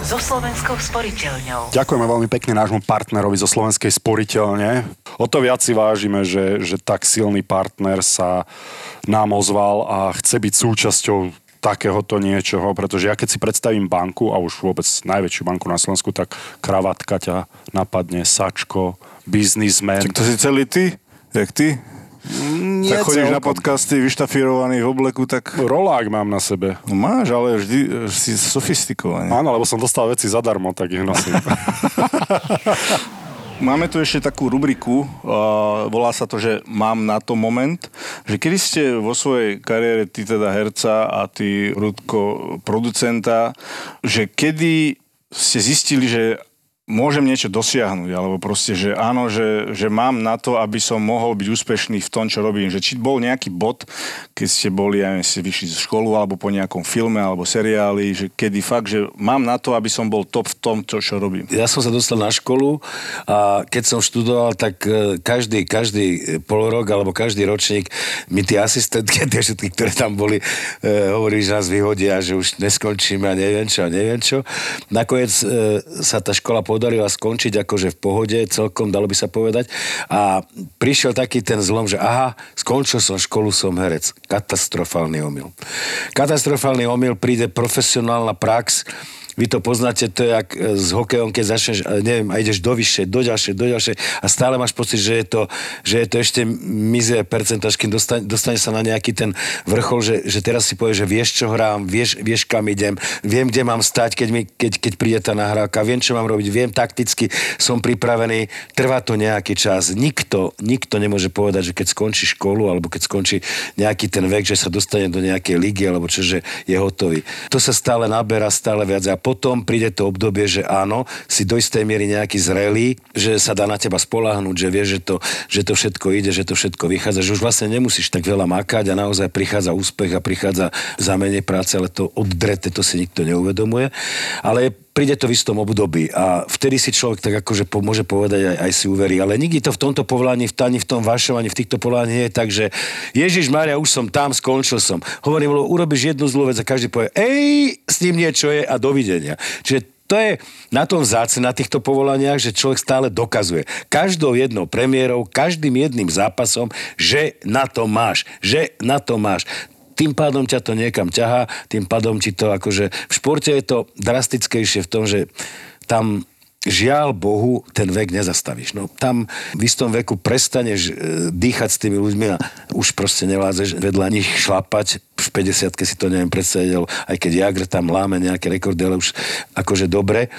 So Slovenskou sporiteľňou. Ďakujeme veľmi pekne nášmu partnerovi zo Slovenskej sporiteľne. O to viac si vážime, že, že tak silný partner sa nám ozval a chce byť súčasťou takéhoto niečoho, pretože ja keď si predstavím banku, a už vôbec najväčšiu banku na Slovensku, tak kravatka ťa napadne, sačko, biznismen. Tak to si celý ty? Jak ty? Nie tak chodíš na celkom. podcasty vyštafírovaný v obleku, tak Rolák mám na sebe. no máš, ale vždy e, si sofistikovaný. Áno, lebo som dostal veci zadarmo, tak ich nosím. Máme tu ešte takú rubriku, uh, volá sa to, že mám na to moment, že kedy ste vo svojej kariére, ty teda herca a ty Rudko producenta, že kedy ste zistili, že môžem niečo dosiahnuť, alebo proste, že áno, že, že mám na to, aby som mohol byť úspešný v tom, čo robím. Že či bol nejaký bod, keď ste boli, ja neviem, ste vyšli z školu, alebo po nejakom filme, alebo seriáli, že kedy fakt, že mám na to, aby som bol top v tom, čo, čo robím. Ja som sa dostal na školu a keď som študoval, tak e, každý, každý pol alebo každý ročník mi tie asistentky, tie všetky, ktoré tam boli, e, hovorí, že nás vyhodia, že už neskončíme a neviem čo a neviem čo. Nakoniec e, sa tá škola podarila skončiť akože v pohode, celkom dalo by sa povedať. A prišiel taký ten zlom, že aha, skončil som školu, som herec. Katastrofálny omyl. Katastrofálny omyl, príde profesionálna prax, vy to poznáte, to je jak e, s hokejom, keď začneš, e, neviem, a ideš do vyššie, do ďalšie, do ďalšie a stále máš pocit, že je to, že je to ešte mizie percent, až kým dostane, dostane sa na nejaký ten vrchol, že, že teraz si povie, že vieš, čo hrám, vieš, vieš kam idem, viem, kde mám stať, keď, mi, keď, keď príde tá nahrávka, viem, čo mám robiť, viem takticky, som pripravený, trvá to nejaký čas. Nikto, nikto nemôže povedať, že keď skončí školu, alebo keď skončí nejaký ten vek, že sa dostane do nejakej ligy, alebo čo, že je hotový. To sa stále naberá, stále viac a potom príde to obdobie, že áno, si do istej miery nejaký zrelý, že sa dá na teba spolahnúť, že vieš, že to, že to všetko ide, že to všetko vychádza, že už vlastne nemusíš tak veľa makať a naozaj prichádza úspech a prichádza za menej práce, ale to oddrete, to si nikto neuvedomuje. Ale príde to v istom období a vtedy si človek tak akože po, môže povedať aj, aj si uverí, ale nikdy to v tomto povolaní, v, ani v tom vašom, ani v týchto povolaní nie je tak, že Ježiš Maria, už som tam, skončil som. Hovorím, lebo urobíš jednu zlú vec a každý povie, ej, s tým niečo je a dovidenia. Čiže to je na tom vzácne, na týchto povolaniach, že človek stále dokazuje. Každou jednou premiérou, každým jedným zápasom, že na to máš, že na to máš tým pádom ťa to niekam ťahá, tým pádom ti to akože... V športe je to drastickejšie v tom, že tam žiaľ Bohu, ten vek nezastavíš. No, tam v istom veku prestaneš e, dýchať s tými ľuďmi a už proste nevládzeš vedľa nich šlapať. V 50 si to neviem predstaviť, ale aj keď Jagr tam láme nejaké rekordy, ale už akože dobre.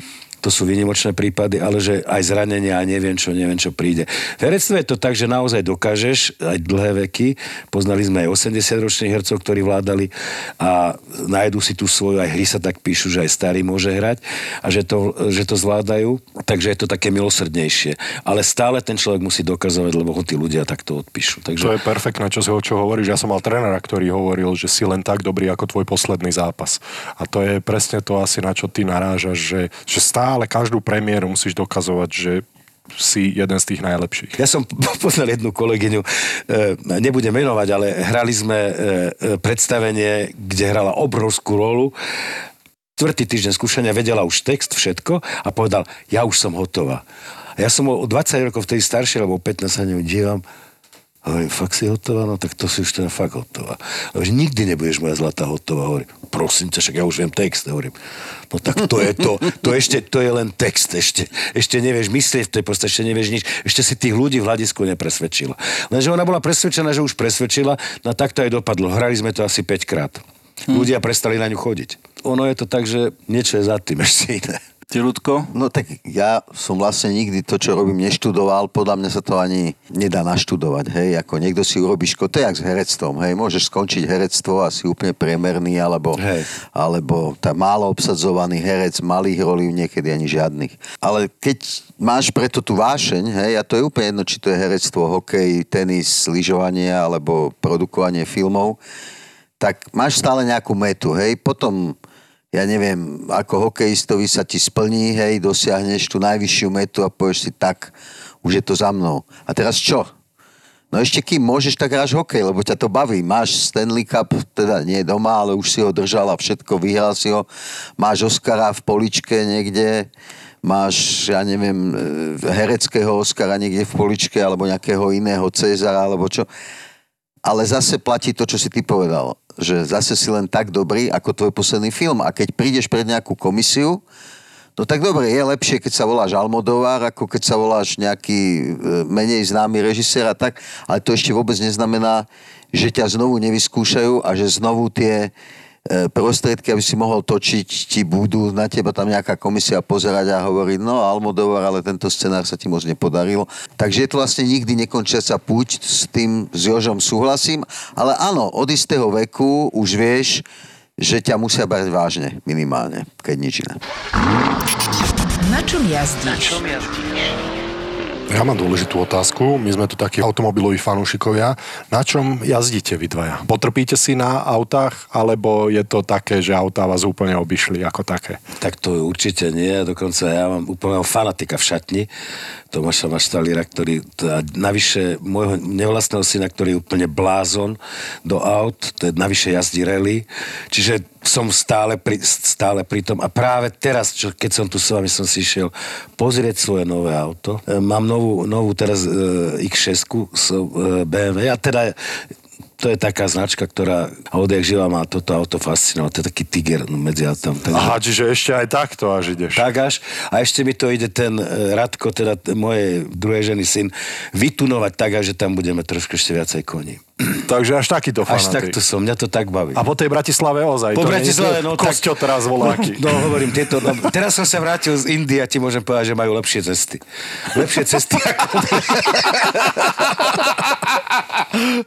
To sú vynimočné prípady, ale že aj zranenia a neviem čo, neviem čo príde. V herectve je to tak, že naozaj dokážeš aj dlhé veky. Poznali sme aj 80-ročných hercov, ktorí vládali a nájdu si tú svoju, aj hry sa tak píšu, že aj starý môže hrať a že to, že to zvládajú. Takže je to také milosrdnejšie. Ale stále ten človek musí dokazovať, lebo ho tí ľudia takto odpíšu. Takže... To je perfektné, čo, si- čo hovoríš. Ja som mal trénera, ktorý hovoril, že si len tak dobrý ako tvoj posledný zápas. A to je presne to asi, na čo ty narážaš, že, že stále každú premiéru musíš dokazovať, že si jeden z tých najlepších. Ja som poznal jednu kolegyňu, e, nebudem menovať, ale hrali sme e, e, predstavenie, kde hrala obrovskú rolu. Tvrtý týždeň skúšania, vedela už text, všetko a povedal, ja už som hotová. A ja som o 20 rokov vtedy starší, lebo o 15 sa dívam. A hovorím, fakt si hotová? No tak to si už teda fakt hotová. A že nikdy nebudeš moja zlatá hotová. Hovorím, prosím ťa, však ja už viem text. Hovorím, no tak to je to. To, ešte, to je len text. Ešte, ešte nevieš myslieť v tej podstate, ešte nevieš nič. Ešte si tých ľudí v hľadisku nepresvedčila. Lenže ona bola presvedčená, že už presvedčila, no tak to aj dopadlo. Hrali sme to asi 5 krát. Ľudia prestali na ňu chodiť. Ono je to tak, že niečo je za tým ešte iné. Ty, Ľudko? No tak ja som vlastne nikdy to, čo robím, neštudoval. Podľa mňa sa to ani nedá naštudovať, hej. Ako niekto si urobí ško, to je jak s herectvom, hej. Môžeš skončiť herectvo a si úplne priemerný, alebo, Hej. alebo tá málo obsadzovaný herec, malých rolí, niekedy ani žiadnych. Ale keď máš preto tú vášeň, hej, a to je úplne jedno, či to je herectvo, hokej, tenis, lyžovanie alebo produkovanie filmov, tak máš stále nejakú metu, hej. Potom ja neviem, ako hokejistovi sa ti splní, hej, dosiahneš tú najvyššiu metu a povieš si tak, už je to za mnou. A teraz čo? No ešte kým môžeš, tak hráš hokej, lebo ťa to baví. Máš Stanley Cup, teda nie doma, ale už si ho držal a všetko, vyhral si ho. Máš Oscara v poličke niekde, máš, ja neviem, e, hereckého Oscara niekde v poličke, alebo nejakého iného Cezara, alebo čo. Ale zase platí to, čo si ty povedal, že zase si len tak dobrý, ako tvoj posledný film. A keď prídeš pred nejakú komisiu, no tak dobre, je lepšie, keď sa voláš Almodóvar, ako keď sa voláš nejaký e, menej známy režisér a tak, ale to ešte vôbec neznamená, že ťa znovu nevyskúšajú a že znovu tie prostriedky, aby si mohol točiť, ti budú na teba tam nejaká komisia pozerať a hovoriť, no Almodovar, ale tento scenár sa ti moc nepodaril. Takže je to vlastne nikdy nekončiaca púť, s tým s Jožom súhlasím, ale áno, od istého veku už vieš, že ťa musia brať vážne, minimálne, keď nič iné. Na čom jazdíš? Čom jazdíš? Ja mám dôležitú otázku. My sme tu takí automobiloví fanúšikovia. Na čom jazdíte vy dvaja? Potrpíte si na autách, alebo je to také, že autá vás úplne obišli ako také? Tak to určite nie, dokonca ja mám úplného fanatika v šatni, Tomáša Maštalíra, ktorý, to- a navyše môjho nevlastného syna, ktorý je úplne blázon do aut, to je navyše jazdí rally, čiže som stále pri, stále pri tom. A práve teraz, čo, keď som tu s vami, som si išiel pozrieť svoje nové auto. E, Mám novú, novú teraz e, X6 z e, BMW a teda to je taká značka, ktorá odjak živa má toto auto fascinovať. To je taký tiger medzi autami. Takže... Aha, čiže ešte aj takto až ideš. Tak až. A ešte mi to ide ten e, Radko, teda moje druhej ženy syn, vytunovať tak, až, že tam budeme trošku ešte viacej koní. Takže až takýto Až fanatik. takto som, mňa to tak baví. A po tej Bratislave ozaj. po to Bratislave, no tak... Teraz voláky. No, no hovorím, tieto, no, teraz som sa vrátil z Indie a ti môžem povedať, že majú lepšie cesty. Lepšie cesty ako...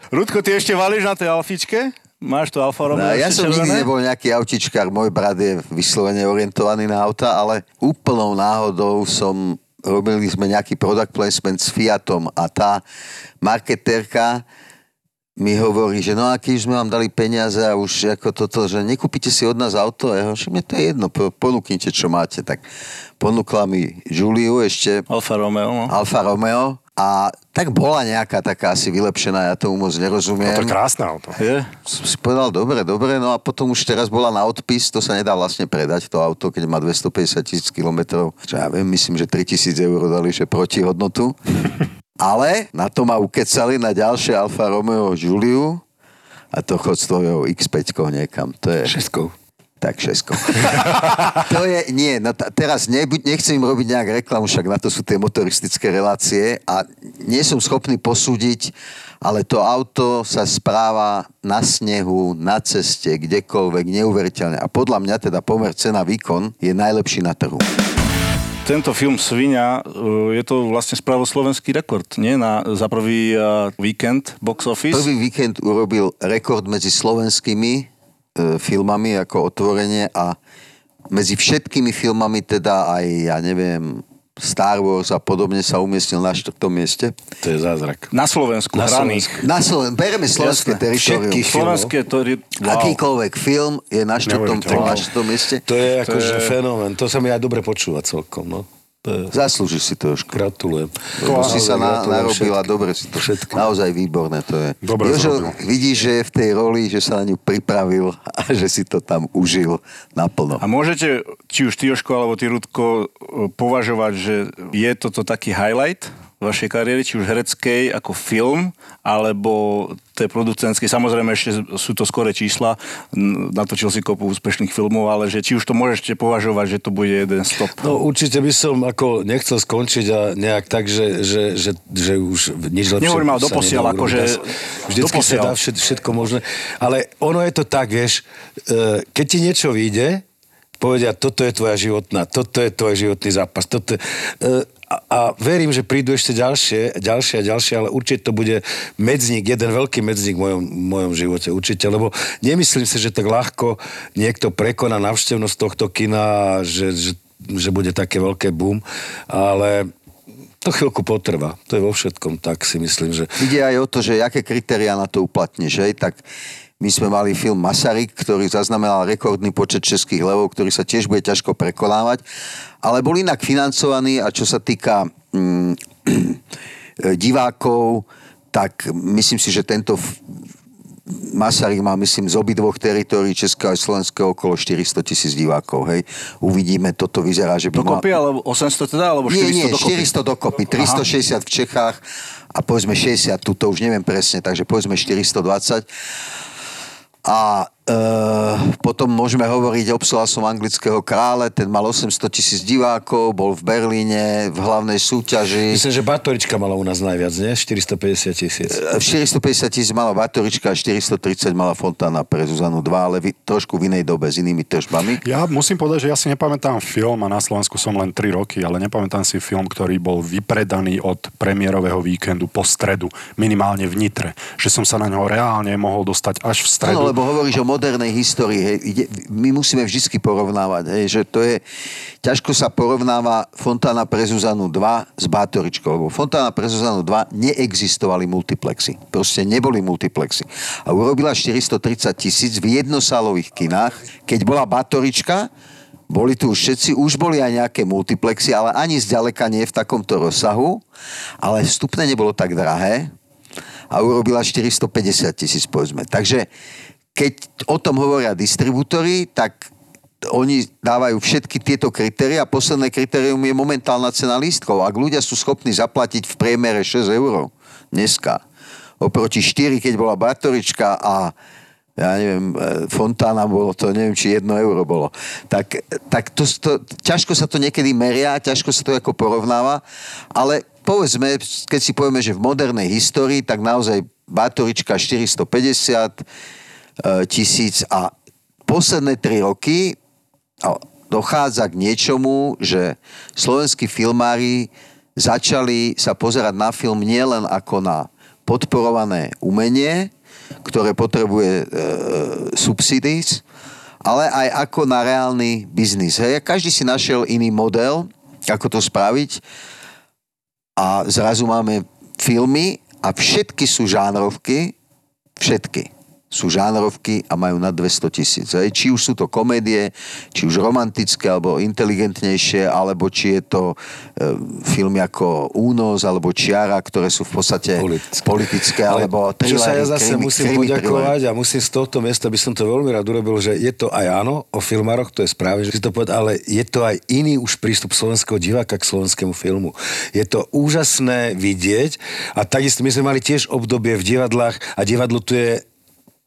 Rudko, ty ešte valíš na tej Alfičke? Máš tu Alfa Romeo? No, ja som nikdy nebol nejaký autičkár, môj brat je vyslovene orientovaný na auta, ale úplnou náhodou som, robili sme nejaký product placement s Fiatom a tá marketérka mi hovorí, že no a keď sme vám dali peniaze a už ako toto, že nekúpite si od nás auto, ja hovorím, že mne to je jedno, po- ponúknite, čo máte. Tak ponúkla mi Juliu ešte, Alfa Romeo, no. Alfa Romeo a tak bola nejaká taká asi vylepšená, ja tomu moc nerozumiem No to je krásne auto. Je? som si povedal, dobre, dobre, no a potom už teraz bola na odpis, to sa nedá vlastne predať, to auto, keď má 250 tisíc kilometrov, čo ja viem, myslím, že 3000 eur dali, že proti hodnotu. Ale na to ma ukecali na ďalšie Alfa Romeo Giuliu a to chod s tvojou X5 niekam. To je... Šeskou. Tak šesko. to je, nie, no t- teraz nebuď, nechcem im robiť nejak reklamu, však na to sú tie motoristické relácie a nie som schopný posúdiť, ale to auto sa správa na snehu, na ceste, kdekoľvek, neuveriteľne. A podľa mňa teda pomer cena výkon je najlepší na trhu. Tento film Svinia, e, je to vlastne spravoslovenský rekord, nie? Na, za prvý e, víkend box office. Prvý víkend urobil rekord medzi slovenskými e, filmami ako otvorenie a medzi všetkými filmami teda aj, ja neviem, Star Wars a podobne sa umiestnil na štvrtom mieste. To je zázrak. Na Slovensku, Na hraných. Na Sloven- bereme slovenské Jasné. teritorium. Všetkých. Slovenské, to je... Wow. Akýkoľvek film je na štvrtom, Neuveriteľné. na štvrtom mieste. To je akože je- fenomén. To sa mi aj dobre počúva celkom, no. Zaslúžiš si to, Jožko. Gratulujem. Lebo si sa na, Gratulujem narobil a všetkým. dobre si to. Všetkým. Naozaj výborné to je. Dobre Jožo, vidíš, že je v tej roli, že sa na ňu pripravil a že si to tam užil naplno. A môžete, či už ty, Jožko, alebo ty, Rudko, považovať, že je toto taký highlight vašej kariéry, či už hereckej, ako film, alebo tej producentskej. Samozrejme, ešte sú to skore čísla, natočil si kopu úspešných filmov, ale že či už to môžete považovať, že to bude jeden stop. No určite by som ako nechcel skončiť a nejak tak, že, že, že, že už nič lepšie Nehovorím, ale doposiaľ, akože urobiť. Vždycky doposiaľ. sa dá všet, všetko možné. Ale ono je to tak, vieš, e, keď ti niečo vyjde, povedia, toto je tvoja životná, toto je tvoj životný zápas, toto je, e, a, a verím, že prídu ešte ďalšie, ďalšie a ďalšie, ale určite to bude medzník, jeden veľký medzník v mojom, mojom živote, určite, lebo nemyslím si, že tak ľahko niekto prekoná navštevnosť tohto kina, že, že, že bude také veľké boom, ale to chvíľku potrvá. To je vo všetkom tak, si myslím, že... Ide aj o to, že aké kritériá na to uplatníš, hej? Tak my sme mali film Masaryk, ktorý zaznamenal rekordný počet českých levov, ktorý sa tiež bude ťažko prekonávať, ale bol inak financovaný a čo sa týka mm, divákov, tak myslím si, že tento Masaryk má, myslím, z obidvoch teritórií Českého a Slovenského okolo 400 tisíc divákov, hej. Uvidíme, toto vyzerá, že by Dokopy, alebo 800 teda, alebo 400 nie, nie, dokopy? 400 dokopy. 360 v Čechách a povedzme 60 tu, to už neviem presne, takže povedzme 420. A e, potom môžeme hovoriť, obsluhal som anglického krále, ten mal 800 tisíc divákov, bol v Berlíne v hlavnej súťaži. Myslím, že Batorička mala u nás najviac, nie? 450 tisíc. E, 450 tisíc mala Batorička a 430 mala Fontána pre Zuzanu 2, ale v, trošku v inej dobe, s inými tržbami. Ja musím povedať, že ja si nepamätám film a na Slovensku som len 3 roky, ale nepamätám si film, ktorý bol vypredaný od premiérového víkendu po stredu, minimálne v Nitre. Že som sa na ňo reálne mohol dostať až v stredu. Áno, lebo hovoríš o modernej histórii. Hej. Ide, my musíme vždy porovnávať, hej, že to je... Ťažko sa porovnáva Fontána pre Zuzanu 2 s Bátoričkou, lebo Fontána pre Zuzanu 2 neexistovali multiplexy. Proste neboli multiplexy. A urobila 430 tisíc v jednosálových kinách. Keď bola Bátorička, boli tu všetci, už boli aj nejaké multiplexy, ale ani zďaleka nie v takomto rozsahu, ale vstupné nebolo tak drahé a urobila 450 tisíc, povedzme. Takže keď o tom hovoria distribútory, tak oni dávajú všetky tieto kritéria. Posledné kritérium je momentálna cena lístkov. Ak ľudia sú schopní zaplatiť v priemere 6 eur dneska, oproti 4, keď bola Bartorička a ja neviem, e, Fontána bolo to, neviem, či jedno euro bolo. Tak, tak to, to, ťažko sa to niekedy meria, ťažko sa to ako porovnáva, ale povedzme, keď si povieme, že v modernej histórii, tak naozaj Bátorička 450 e, tisíc a posledné tri roky a dochádza k niečomu, že slovenskí filmári začali sa pozerať na film nielen ako na podporované umenie, ktoré potrebuje e, subsidies, ale aj ako na reálny biznis. Hej. Každý si našiel iný model, ako to spraviť a zrazu máme filmy a všetky sú žánrovky, všetky sú žánrovky a majú na 200 tisíc. Či už sú to komédie, či už romantické, alebo inteligentnejšie, alebo či je to e, filmy ako Únos, alebo Čiara, ktoré sú v podstate Politické. politické, alebo čo sa ja thrillery, zase krimi- musím krimi poďakovať a musím z tohto miesta, by som to veľmi rád urobil, že je to aj áno, o filmároch, to je správne, že si to povedal, ale je to aj iný už prístup slovenského diváka k slovenskému filmu. Je to úžasné vidieť a takisto my sme mali tiež obdobie v divadlách a divadlo tu je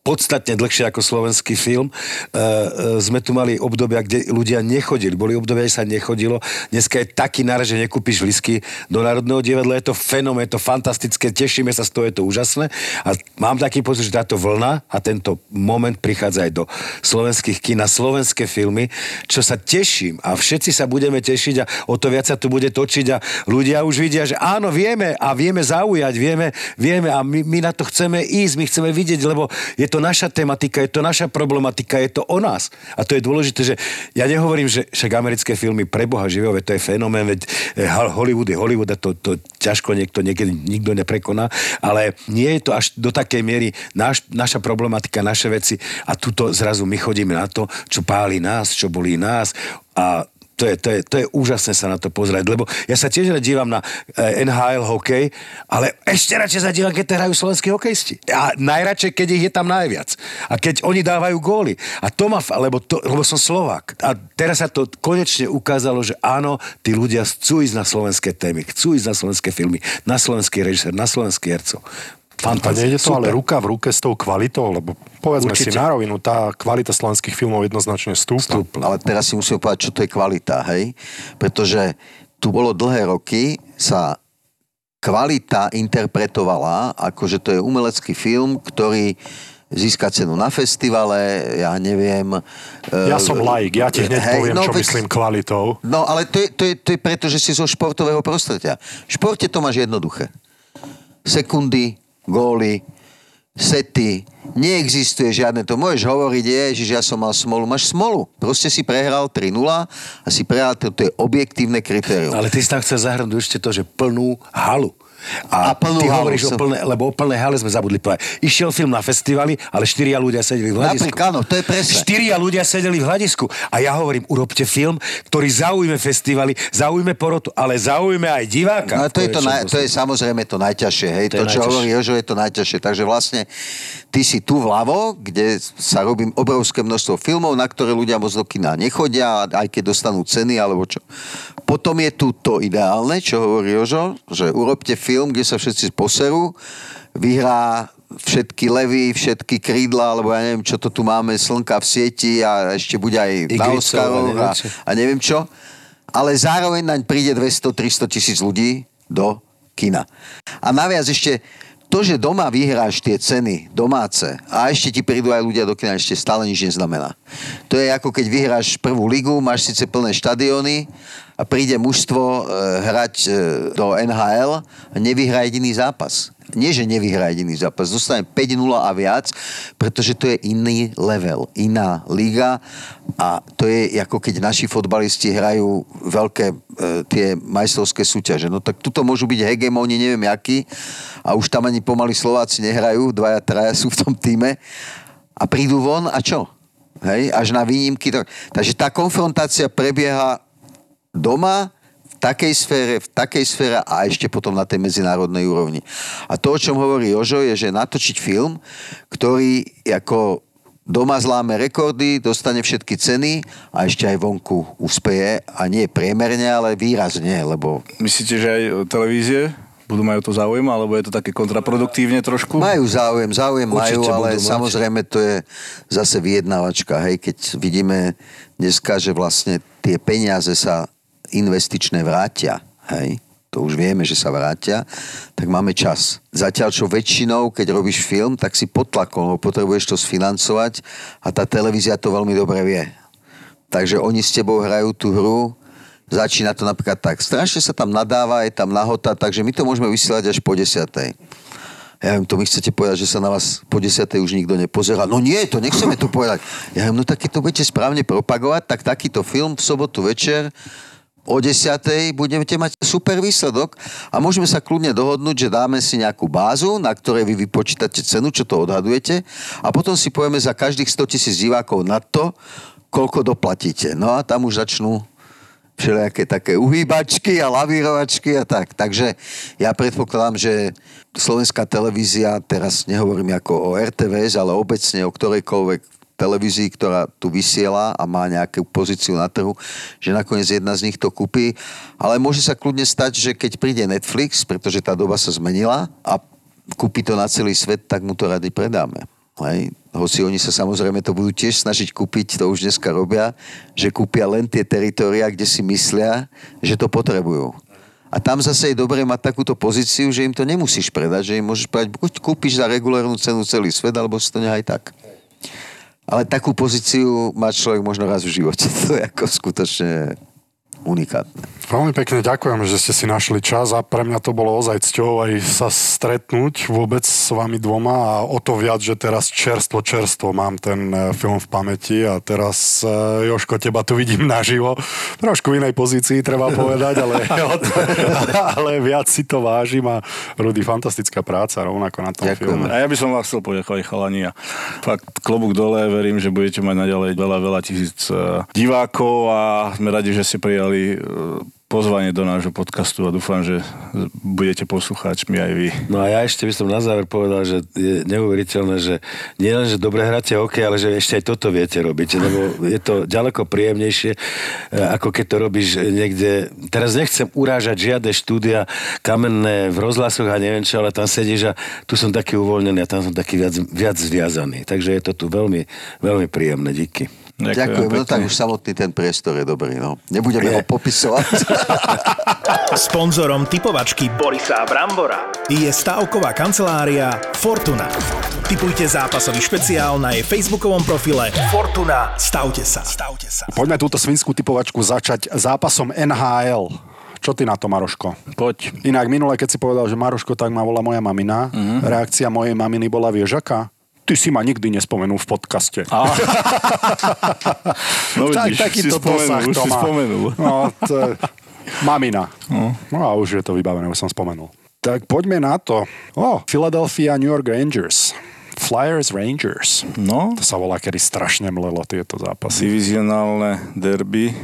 podstatne dlhšie ako slovenský film. E, e, sme tu mali obdobia, kde ľudia nechodili. Boli obdobia, kde sa nechodilo. Dneska je taký náraz, že nekúpiš lísky do Národného divadla. Je to fenomén, je to fantastické, tešíme sa z toho, je to úžasné. A mám taký pocit, že táto vlna a tento moment prichádza aj do slovenských kín na slovenské filmy, čo sa teším a všetci sa budeme tešiť a o to viac sa tu bude točiť a ľudia už vidia, že áno, vieme a vieme zaujať, vieme, vieme a my, my na to chceme ísť, my chceme vidieť, lebo je to naša tematika, je to naša problematika, je to o nás. A to je dôležité, že ja nehovorím, že však americké filmy pre Boha živého, to je fenomén, veď eh, Hollywood je Hollywood a to, to ťažko niekto niekedy nikto neprekoná, ale nie je to až do takej miery naš, naša problematika, naše veci a tuto zrazu my chodíme na to, čo páli nás, čo bolí nás a to je, to, je, to je úžasné sa na to pozrieť, lebo ja sa tiež dívam na eh, NHL hokej, ale ešte radšej sa dívam, keď to hrajú slovenskí hokejisti. A najradšej, keď ich je tam najviac. A keď oni dávajú góly. A to ma, lebo, to, lebo som Slovák. A teraz sa to konečne ukázalo, že áno, tí ľudia chcú ísť na slovenské témy, chcú ísť na slovenské filmy, na slovenský režisér, na slovenský hercov. Fantázia. nejde to ale ruka v ruke s tou kvalitou, lebo povedzme Určite. si na rovinu, tá kvalita slovenských filmov jednoznačne stúpa. Ale teraz si musíme povedať, čo to je kvalita, hej? Pretože tu bolo dlhé roky, sa kvalita interpretovala, ako že to je umelecký film, ktorý získa cenu na festivale, ja neviem. Ja eh, som laik, ja ti hneď hej, poviem, no čo veď- myslím kvalitou. No ale to je, to, je, to je preto, že si zo športového prostredia. V športe to máš jednoduché. Sekundy, góly, sety, neexistuje žiadne to. Môžeš hovoriť, je, že ja som mal smolu. Máš smolu. Proste si prehral 3-0 a si prehral, to, to je objektívne kritérium. Ale ty si tam chcel zahrnúť ešte to, že plnú halu. A, A plnú ty hovoríš o plné, lebo o plnej hale sme zabudli povedať. Išiel film na festivali, ale štyria ľudia sedeli v hľadisku. Napríklad, áno, to je presne. Štyria ľudia sedeli v hľadisku. A ja hovorím, urobte film, ktorý zaujme festivaly, zaujme porotu, ale zaujme aj diváka. No, to, je to, naj, to je samozrejme to najťažšie, hej. To To, čo hovorí Jožo, je to najťažšie. Takže vlastne ty si tu vľavo, kde sa robím obrovské množstvo filmov, na ktoré ľudia moc do kina nechodia, aj keď dostanú ceny alebo čo. Potom je tu to ideálne, čo hovorí Jožo, že urobte film, kde sa všetci poserú, vyhrá všetky levy, všetky krídla, alebo ja neviem, čo to tu máme, slnka v sieti a ešte bude aj na Igricov a a neviem čo. Ale zároveň naň príde 200-300 tisíc ľudí do kina. A naviac ešte to, že doma vyhráš tie ceny domáce a ešte ti prídu aj ľudia do kina, ešte stále nič neznamená. To je ako keď vyhráš prvú ligu, máš síce plné štadióny a príde mužstvo e, hrať e, do NHL a nevyhrá jediný zápas. Nie, že nevyhrá jediný zápas, dostane 5-0 a viac, pretože to je iný level, iná liga a to je ako keď naši fotbalisti hrajú veľké e, tie majstrovské súťaže. No tak tuto môžu byť hegemóni, neviem jakí a už tam ani pomaly Slováci nehrajú, dvaja, traja sú v tom týme a prídu von a čo? Hej, až na výnimky. Takže tá konfrontácia prebieha doma, takej sfére, v takej sfére a ešte potom na tej medzinárodnej úrovni. A to, o čom hovorí Jožo, je, že natočiť film, ktorý ako doma zláme rekordy, dostane všetky ceny a ešte aj vonku úspeje a nie priemerne, ale výrazne, lebo Myslíte, že aj televízie budú majú to záujem, alebo je to také kontraproduktívne trošku? Majú záujem, záujem Určite majú, ale mať. samozrejme to je zase vyjednávačka, hej, keď vidíme dneska, že vlastne tie peniaze sa investičné vrátia, hej, to už vieme, že sa vrátia, tak máme čas. Zatiaľ, čo väčšinou, keď robíš film, tak si pod tlakom, potrebuješ to sfinancovať a tá televízia to veľmi dobre vie. Takže oni s tebou hrajú tú hru, začína to napríklad tak, strašne sa tam nadáva, je tam nahota, takže my to môžeme vysielať až po desiatej. Ja viem, to mi chcete povedať, že sa na vás po desiatej už nikto nepozerá. No nie, to nechceme tu povedať. Ja viem, no tak keď to budete správne propagovať, tak takýto film v sobotu večer o 10. budete mať super výsledok a môžeme sa kľudne dohodnúť, že dáme si nejakú bázu, na ktorej vy vypočítate cenu, čo to odhadujete a potom si povieme za každých 100 tisíc divákov na to, koľko doplatíte. No a tam už začnú všelijaké také uhýbačky a lavírovačky a tak. Takže ja predpokladám, že slovenská televízia, teraz nehovorím ako o RTVS, ale obecne o ktorejkoľvek televízii, ktorá tu vysiela a má nejakú pozíciu na trhu, že nakoniec jedna z nich to kúpi. Ale môže sa kľudne stať, že keď príde Netflix, pretože tá doba sa zmenila a kúpi to na celý svet, tak mu to rady predáme. Hej. Hoci oni sa samozrejme to budú tiež snažiť kúpiť, to už dneska robia, že kúpia len tie teritoria, kde si myslia, že to potrebujú. A tam zase je dobre mať takúto pozíciu, že im to nemusíš predať, že im môžeš povedať, buď kúpiš za regulárnu cenu celý svet, alebo si to nehaj tak. Ale takú pozíciu má človek možno raz v živote. To je ako skutočne unikátne. Veľmi pekne ďakujem, že ste si našli čas a pre mňa to bolo ozaj cťou aj sa stretnúť vôbec s vami dvoma a o to viac, že teraz čerstvo, čerstvo mám ten e, film v pamäti a teraz, e, Joško, teba tu vidím naživo. Trošku v inej pozícii, treba povedať, ale, ale viac si to vážim a Rudy, fantastická práca rovnako na tom Ďakujeme. filme. A ja by som vás chcel poďakovať chalani a fakt klobúk dole, verím, že budete mať naďalej veľa, veľa tisíc eh, divákov a sme radi, že ste prijali eh, pozvanie do nášho podcastu a dúfam, že budete poslucháčmi aj vy. No a ja ešte by som na záver povedal, že je neuveriteľné, že nie len, že dobre hráte hokej, ale že ešte aj toto viete robiť, lebo je to ďaleko príjemnejšie, eh, ako keď to robíš niekde, teraz nechcem urážať žiadne štúdia kamenné v rozhlasoch a neviem čo, ale tam sedíš a tu som taký uvoľnený a tam som taký viac, viac zviazaný. Takže je to tu veľmi, veľmi príjemné. Díky. Ďakujem, no tak už samotný ten priestor je dobrý, no. Nebudeme ho popisovať. Sponzorom typovačky Borisa Brambora je stavková kancelária Fortuna. Typujte zápasový špeciál na jej facebookovom profile Fortuna. Stavte sa. Stavte sa. Poďme túto svinskú typovačku začať zápasom NHL. Čo ty na to, Maroško? Poď. Inak minule, keď si povedal, že Maroško, tak ma volá moja mamina. Uh-huh. Reakcia mojej maminy bola, vieš aká? Ty si ma nikdy nespomenul v podcaste. A... no tak, takýto dosah to má. spomenul. No, to. Mamina. No. no a už je to vybavené, už som spomenul. Tak poďme na to. O, Philadelphia New York Rangers. Flyers Rangers. No, To sa volá, kedy strašne mlelo tieto zápasy. divizionálne derby.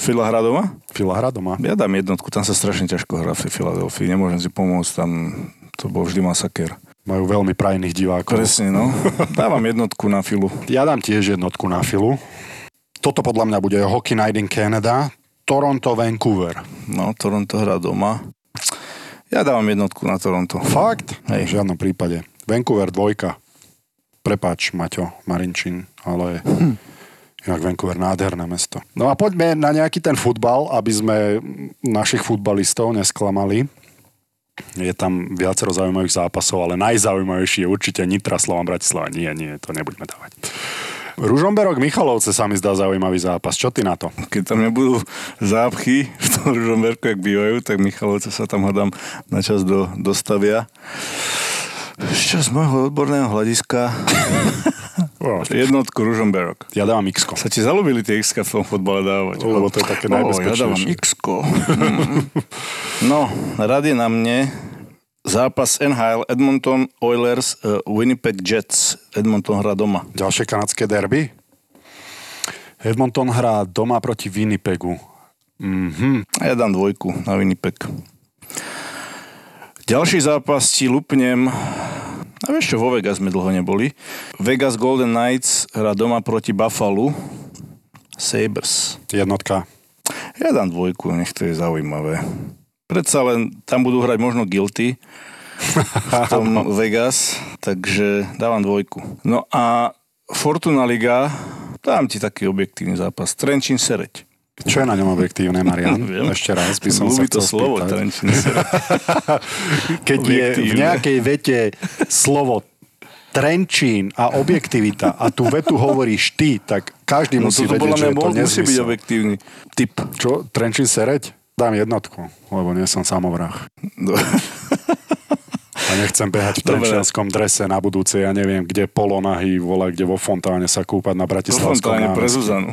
Fila hra doma? Fila hra doma. Ja dám jednotku, tam sa strašne ťažko hrá v Filadelfii, nemôžem si pomôcť, tam to bol vždy masaker. Majú veľmi prajných divákov. Presne, no. Dávam jednotku na filu. Ja dám tiež jednotku na filu. Toto podľa mňa bude Hockey Night in Canada, Toronto, Vancouver. No, Toronto hrá doma. Ja dávam jednotku na Toronto. Fakt? Hej. V žiadnom prípade. Vancouver dvojka. Prepač, Maťo, Marinčín, ale inak Vancouver nádherné mesto. No a poďme na nejaký ten futbal, aby sme našich futbalistov nesklamali. Je tam viacero zaujímavých zápasov, ale najzaujímavejší je určite Nitra Slovan Bratislava. Nie, nie, to nebudeme dávať. Ružomberok Michalovce sa mi zdá zaujímavý zápas. Čo ty na to? Keď tam nebudú zápchy v tom Ružomberku, jak bývajú, tak Michalovce sa tam hádam na čas do, dostavia. Ešte z môjho odborného hľadiska jednotku Ružomberok. Ja dávam x Sa ti zalúbili tie x v tom fotbale dávať? Lebo to je také O, Ja dávam najbezpečnejšie. x No, rad je na mne zápas NHL Edmonton Oilers uh, Winnipeg Jets. Edmonton hrá doma. Ďalšie kanadské derby? Edmonton hrá doma proti Winnipegu. Mhm. Ja dám dvojku na Winnipeg. Ďalší zápas ti lupnem a vieš čo, vo Vegas sme dlho neboli. Vegas Golden Knights hrá doma proti Buffalo Sabres. Jednotka. Ja dám dvojku, nech to je zaujímavé. Predsa len tam budú hrať možno guilty v tom Vegas, takže dávam dvojku. No a Fortuna Liga, dám ti taký objektívny zápas. Trenčín Sereď. Čo je na ňom objektívne, Marian? Viem. Ešte raz by som Ľúbi sa to chcel slovo. Trenčín Sereď. Keď je v nejakej vete slovo Trenčín a objektivita a tú vetu hovoríš ty, tak každý No musí vedieť, podľa že mňa je to bol- musí byť nezmysel. objektívny typ. Čo? Trenčín sereď? Dám jednotku, lebo nie som samovrah. No. A nechcem behať v trenčianskom drese na budúce, ja neviem, kde polonahy, vole, kde vo fontáne sa kúpať na To Bratislavskom fontáne pre. Zuzanu.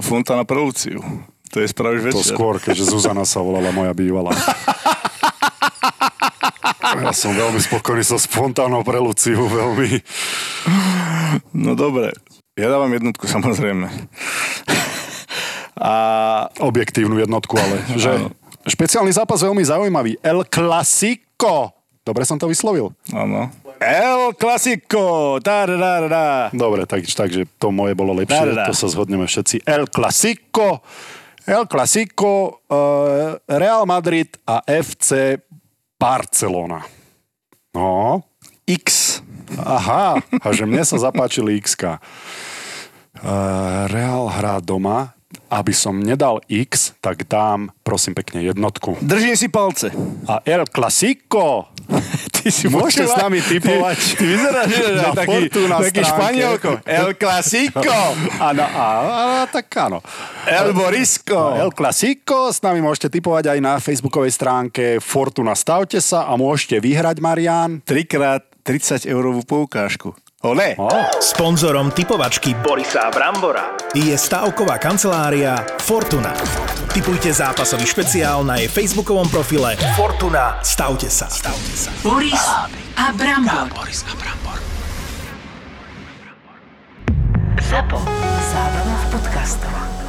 Fontána pre Luciu. To je spravíš To večer. skôr, keďže Zuzana sa volala moja bývalá. Ja som veľmi spokojný so spontánnou pre Luciu, veľmi. No dobre. Ja dávam jednotku samozrejme. A Objektívnu jednotku, ale že Áno. špeciálny zápas veľmi zaujímavý. El Clasico. Dobre som to vyslovil? áno. El Clasico! Tá. Dobre, tak, takže to moje bolo lepšie, dá, dá. to sa zhodneme všetci. El Clasico, El Clasico, uh, Real Madrid a FC Barcelona. No, X. Aha, a že mne sa zapáčili x uh, Real hrá doma, aby som nedal X, tak dám, prosím pekne, jednotku. Držím si palce. A El Clasico, Ty si Môžete s nami typovať Ty, ty vyzeráš, že na taký, taký španielko. El Clasico. Áno, a, tak áno. El Borisco. El Clasico, s nami môžete typovať aj na facebookovej stránke Fortuna Stavte sa a môžete vyhrať, Marian. Trikrát 30 eurovú poukážku. Ole. O, Sponzorom typovačky Borisa Brambora. je stavková kancelária Fortuna. Typujte zápasový špeciál na jej facebookovom profile Fortuna. Stavte sa. Stavte sa. Boris a Brambor. ZAPO. Zábrná v podcastovách.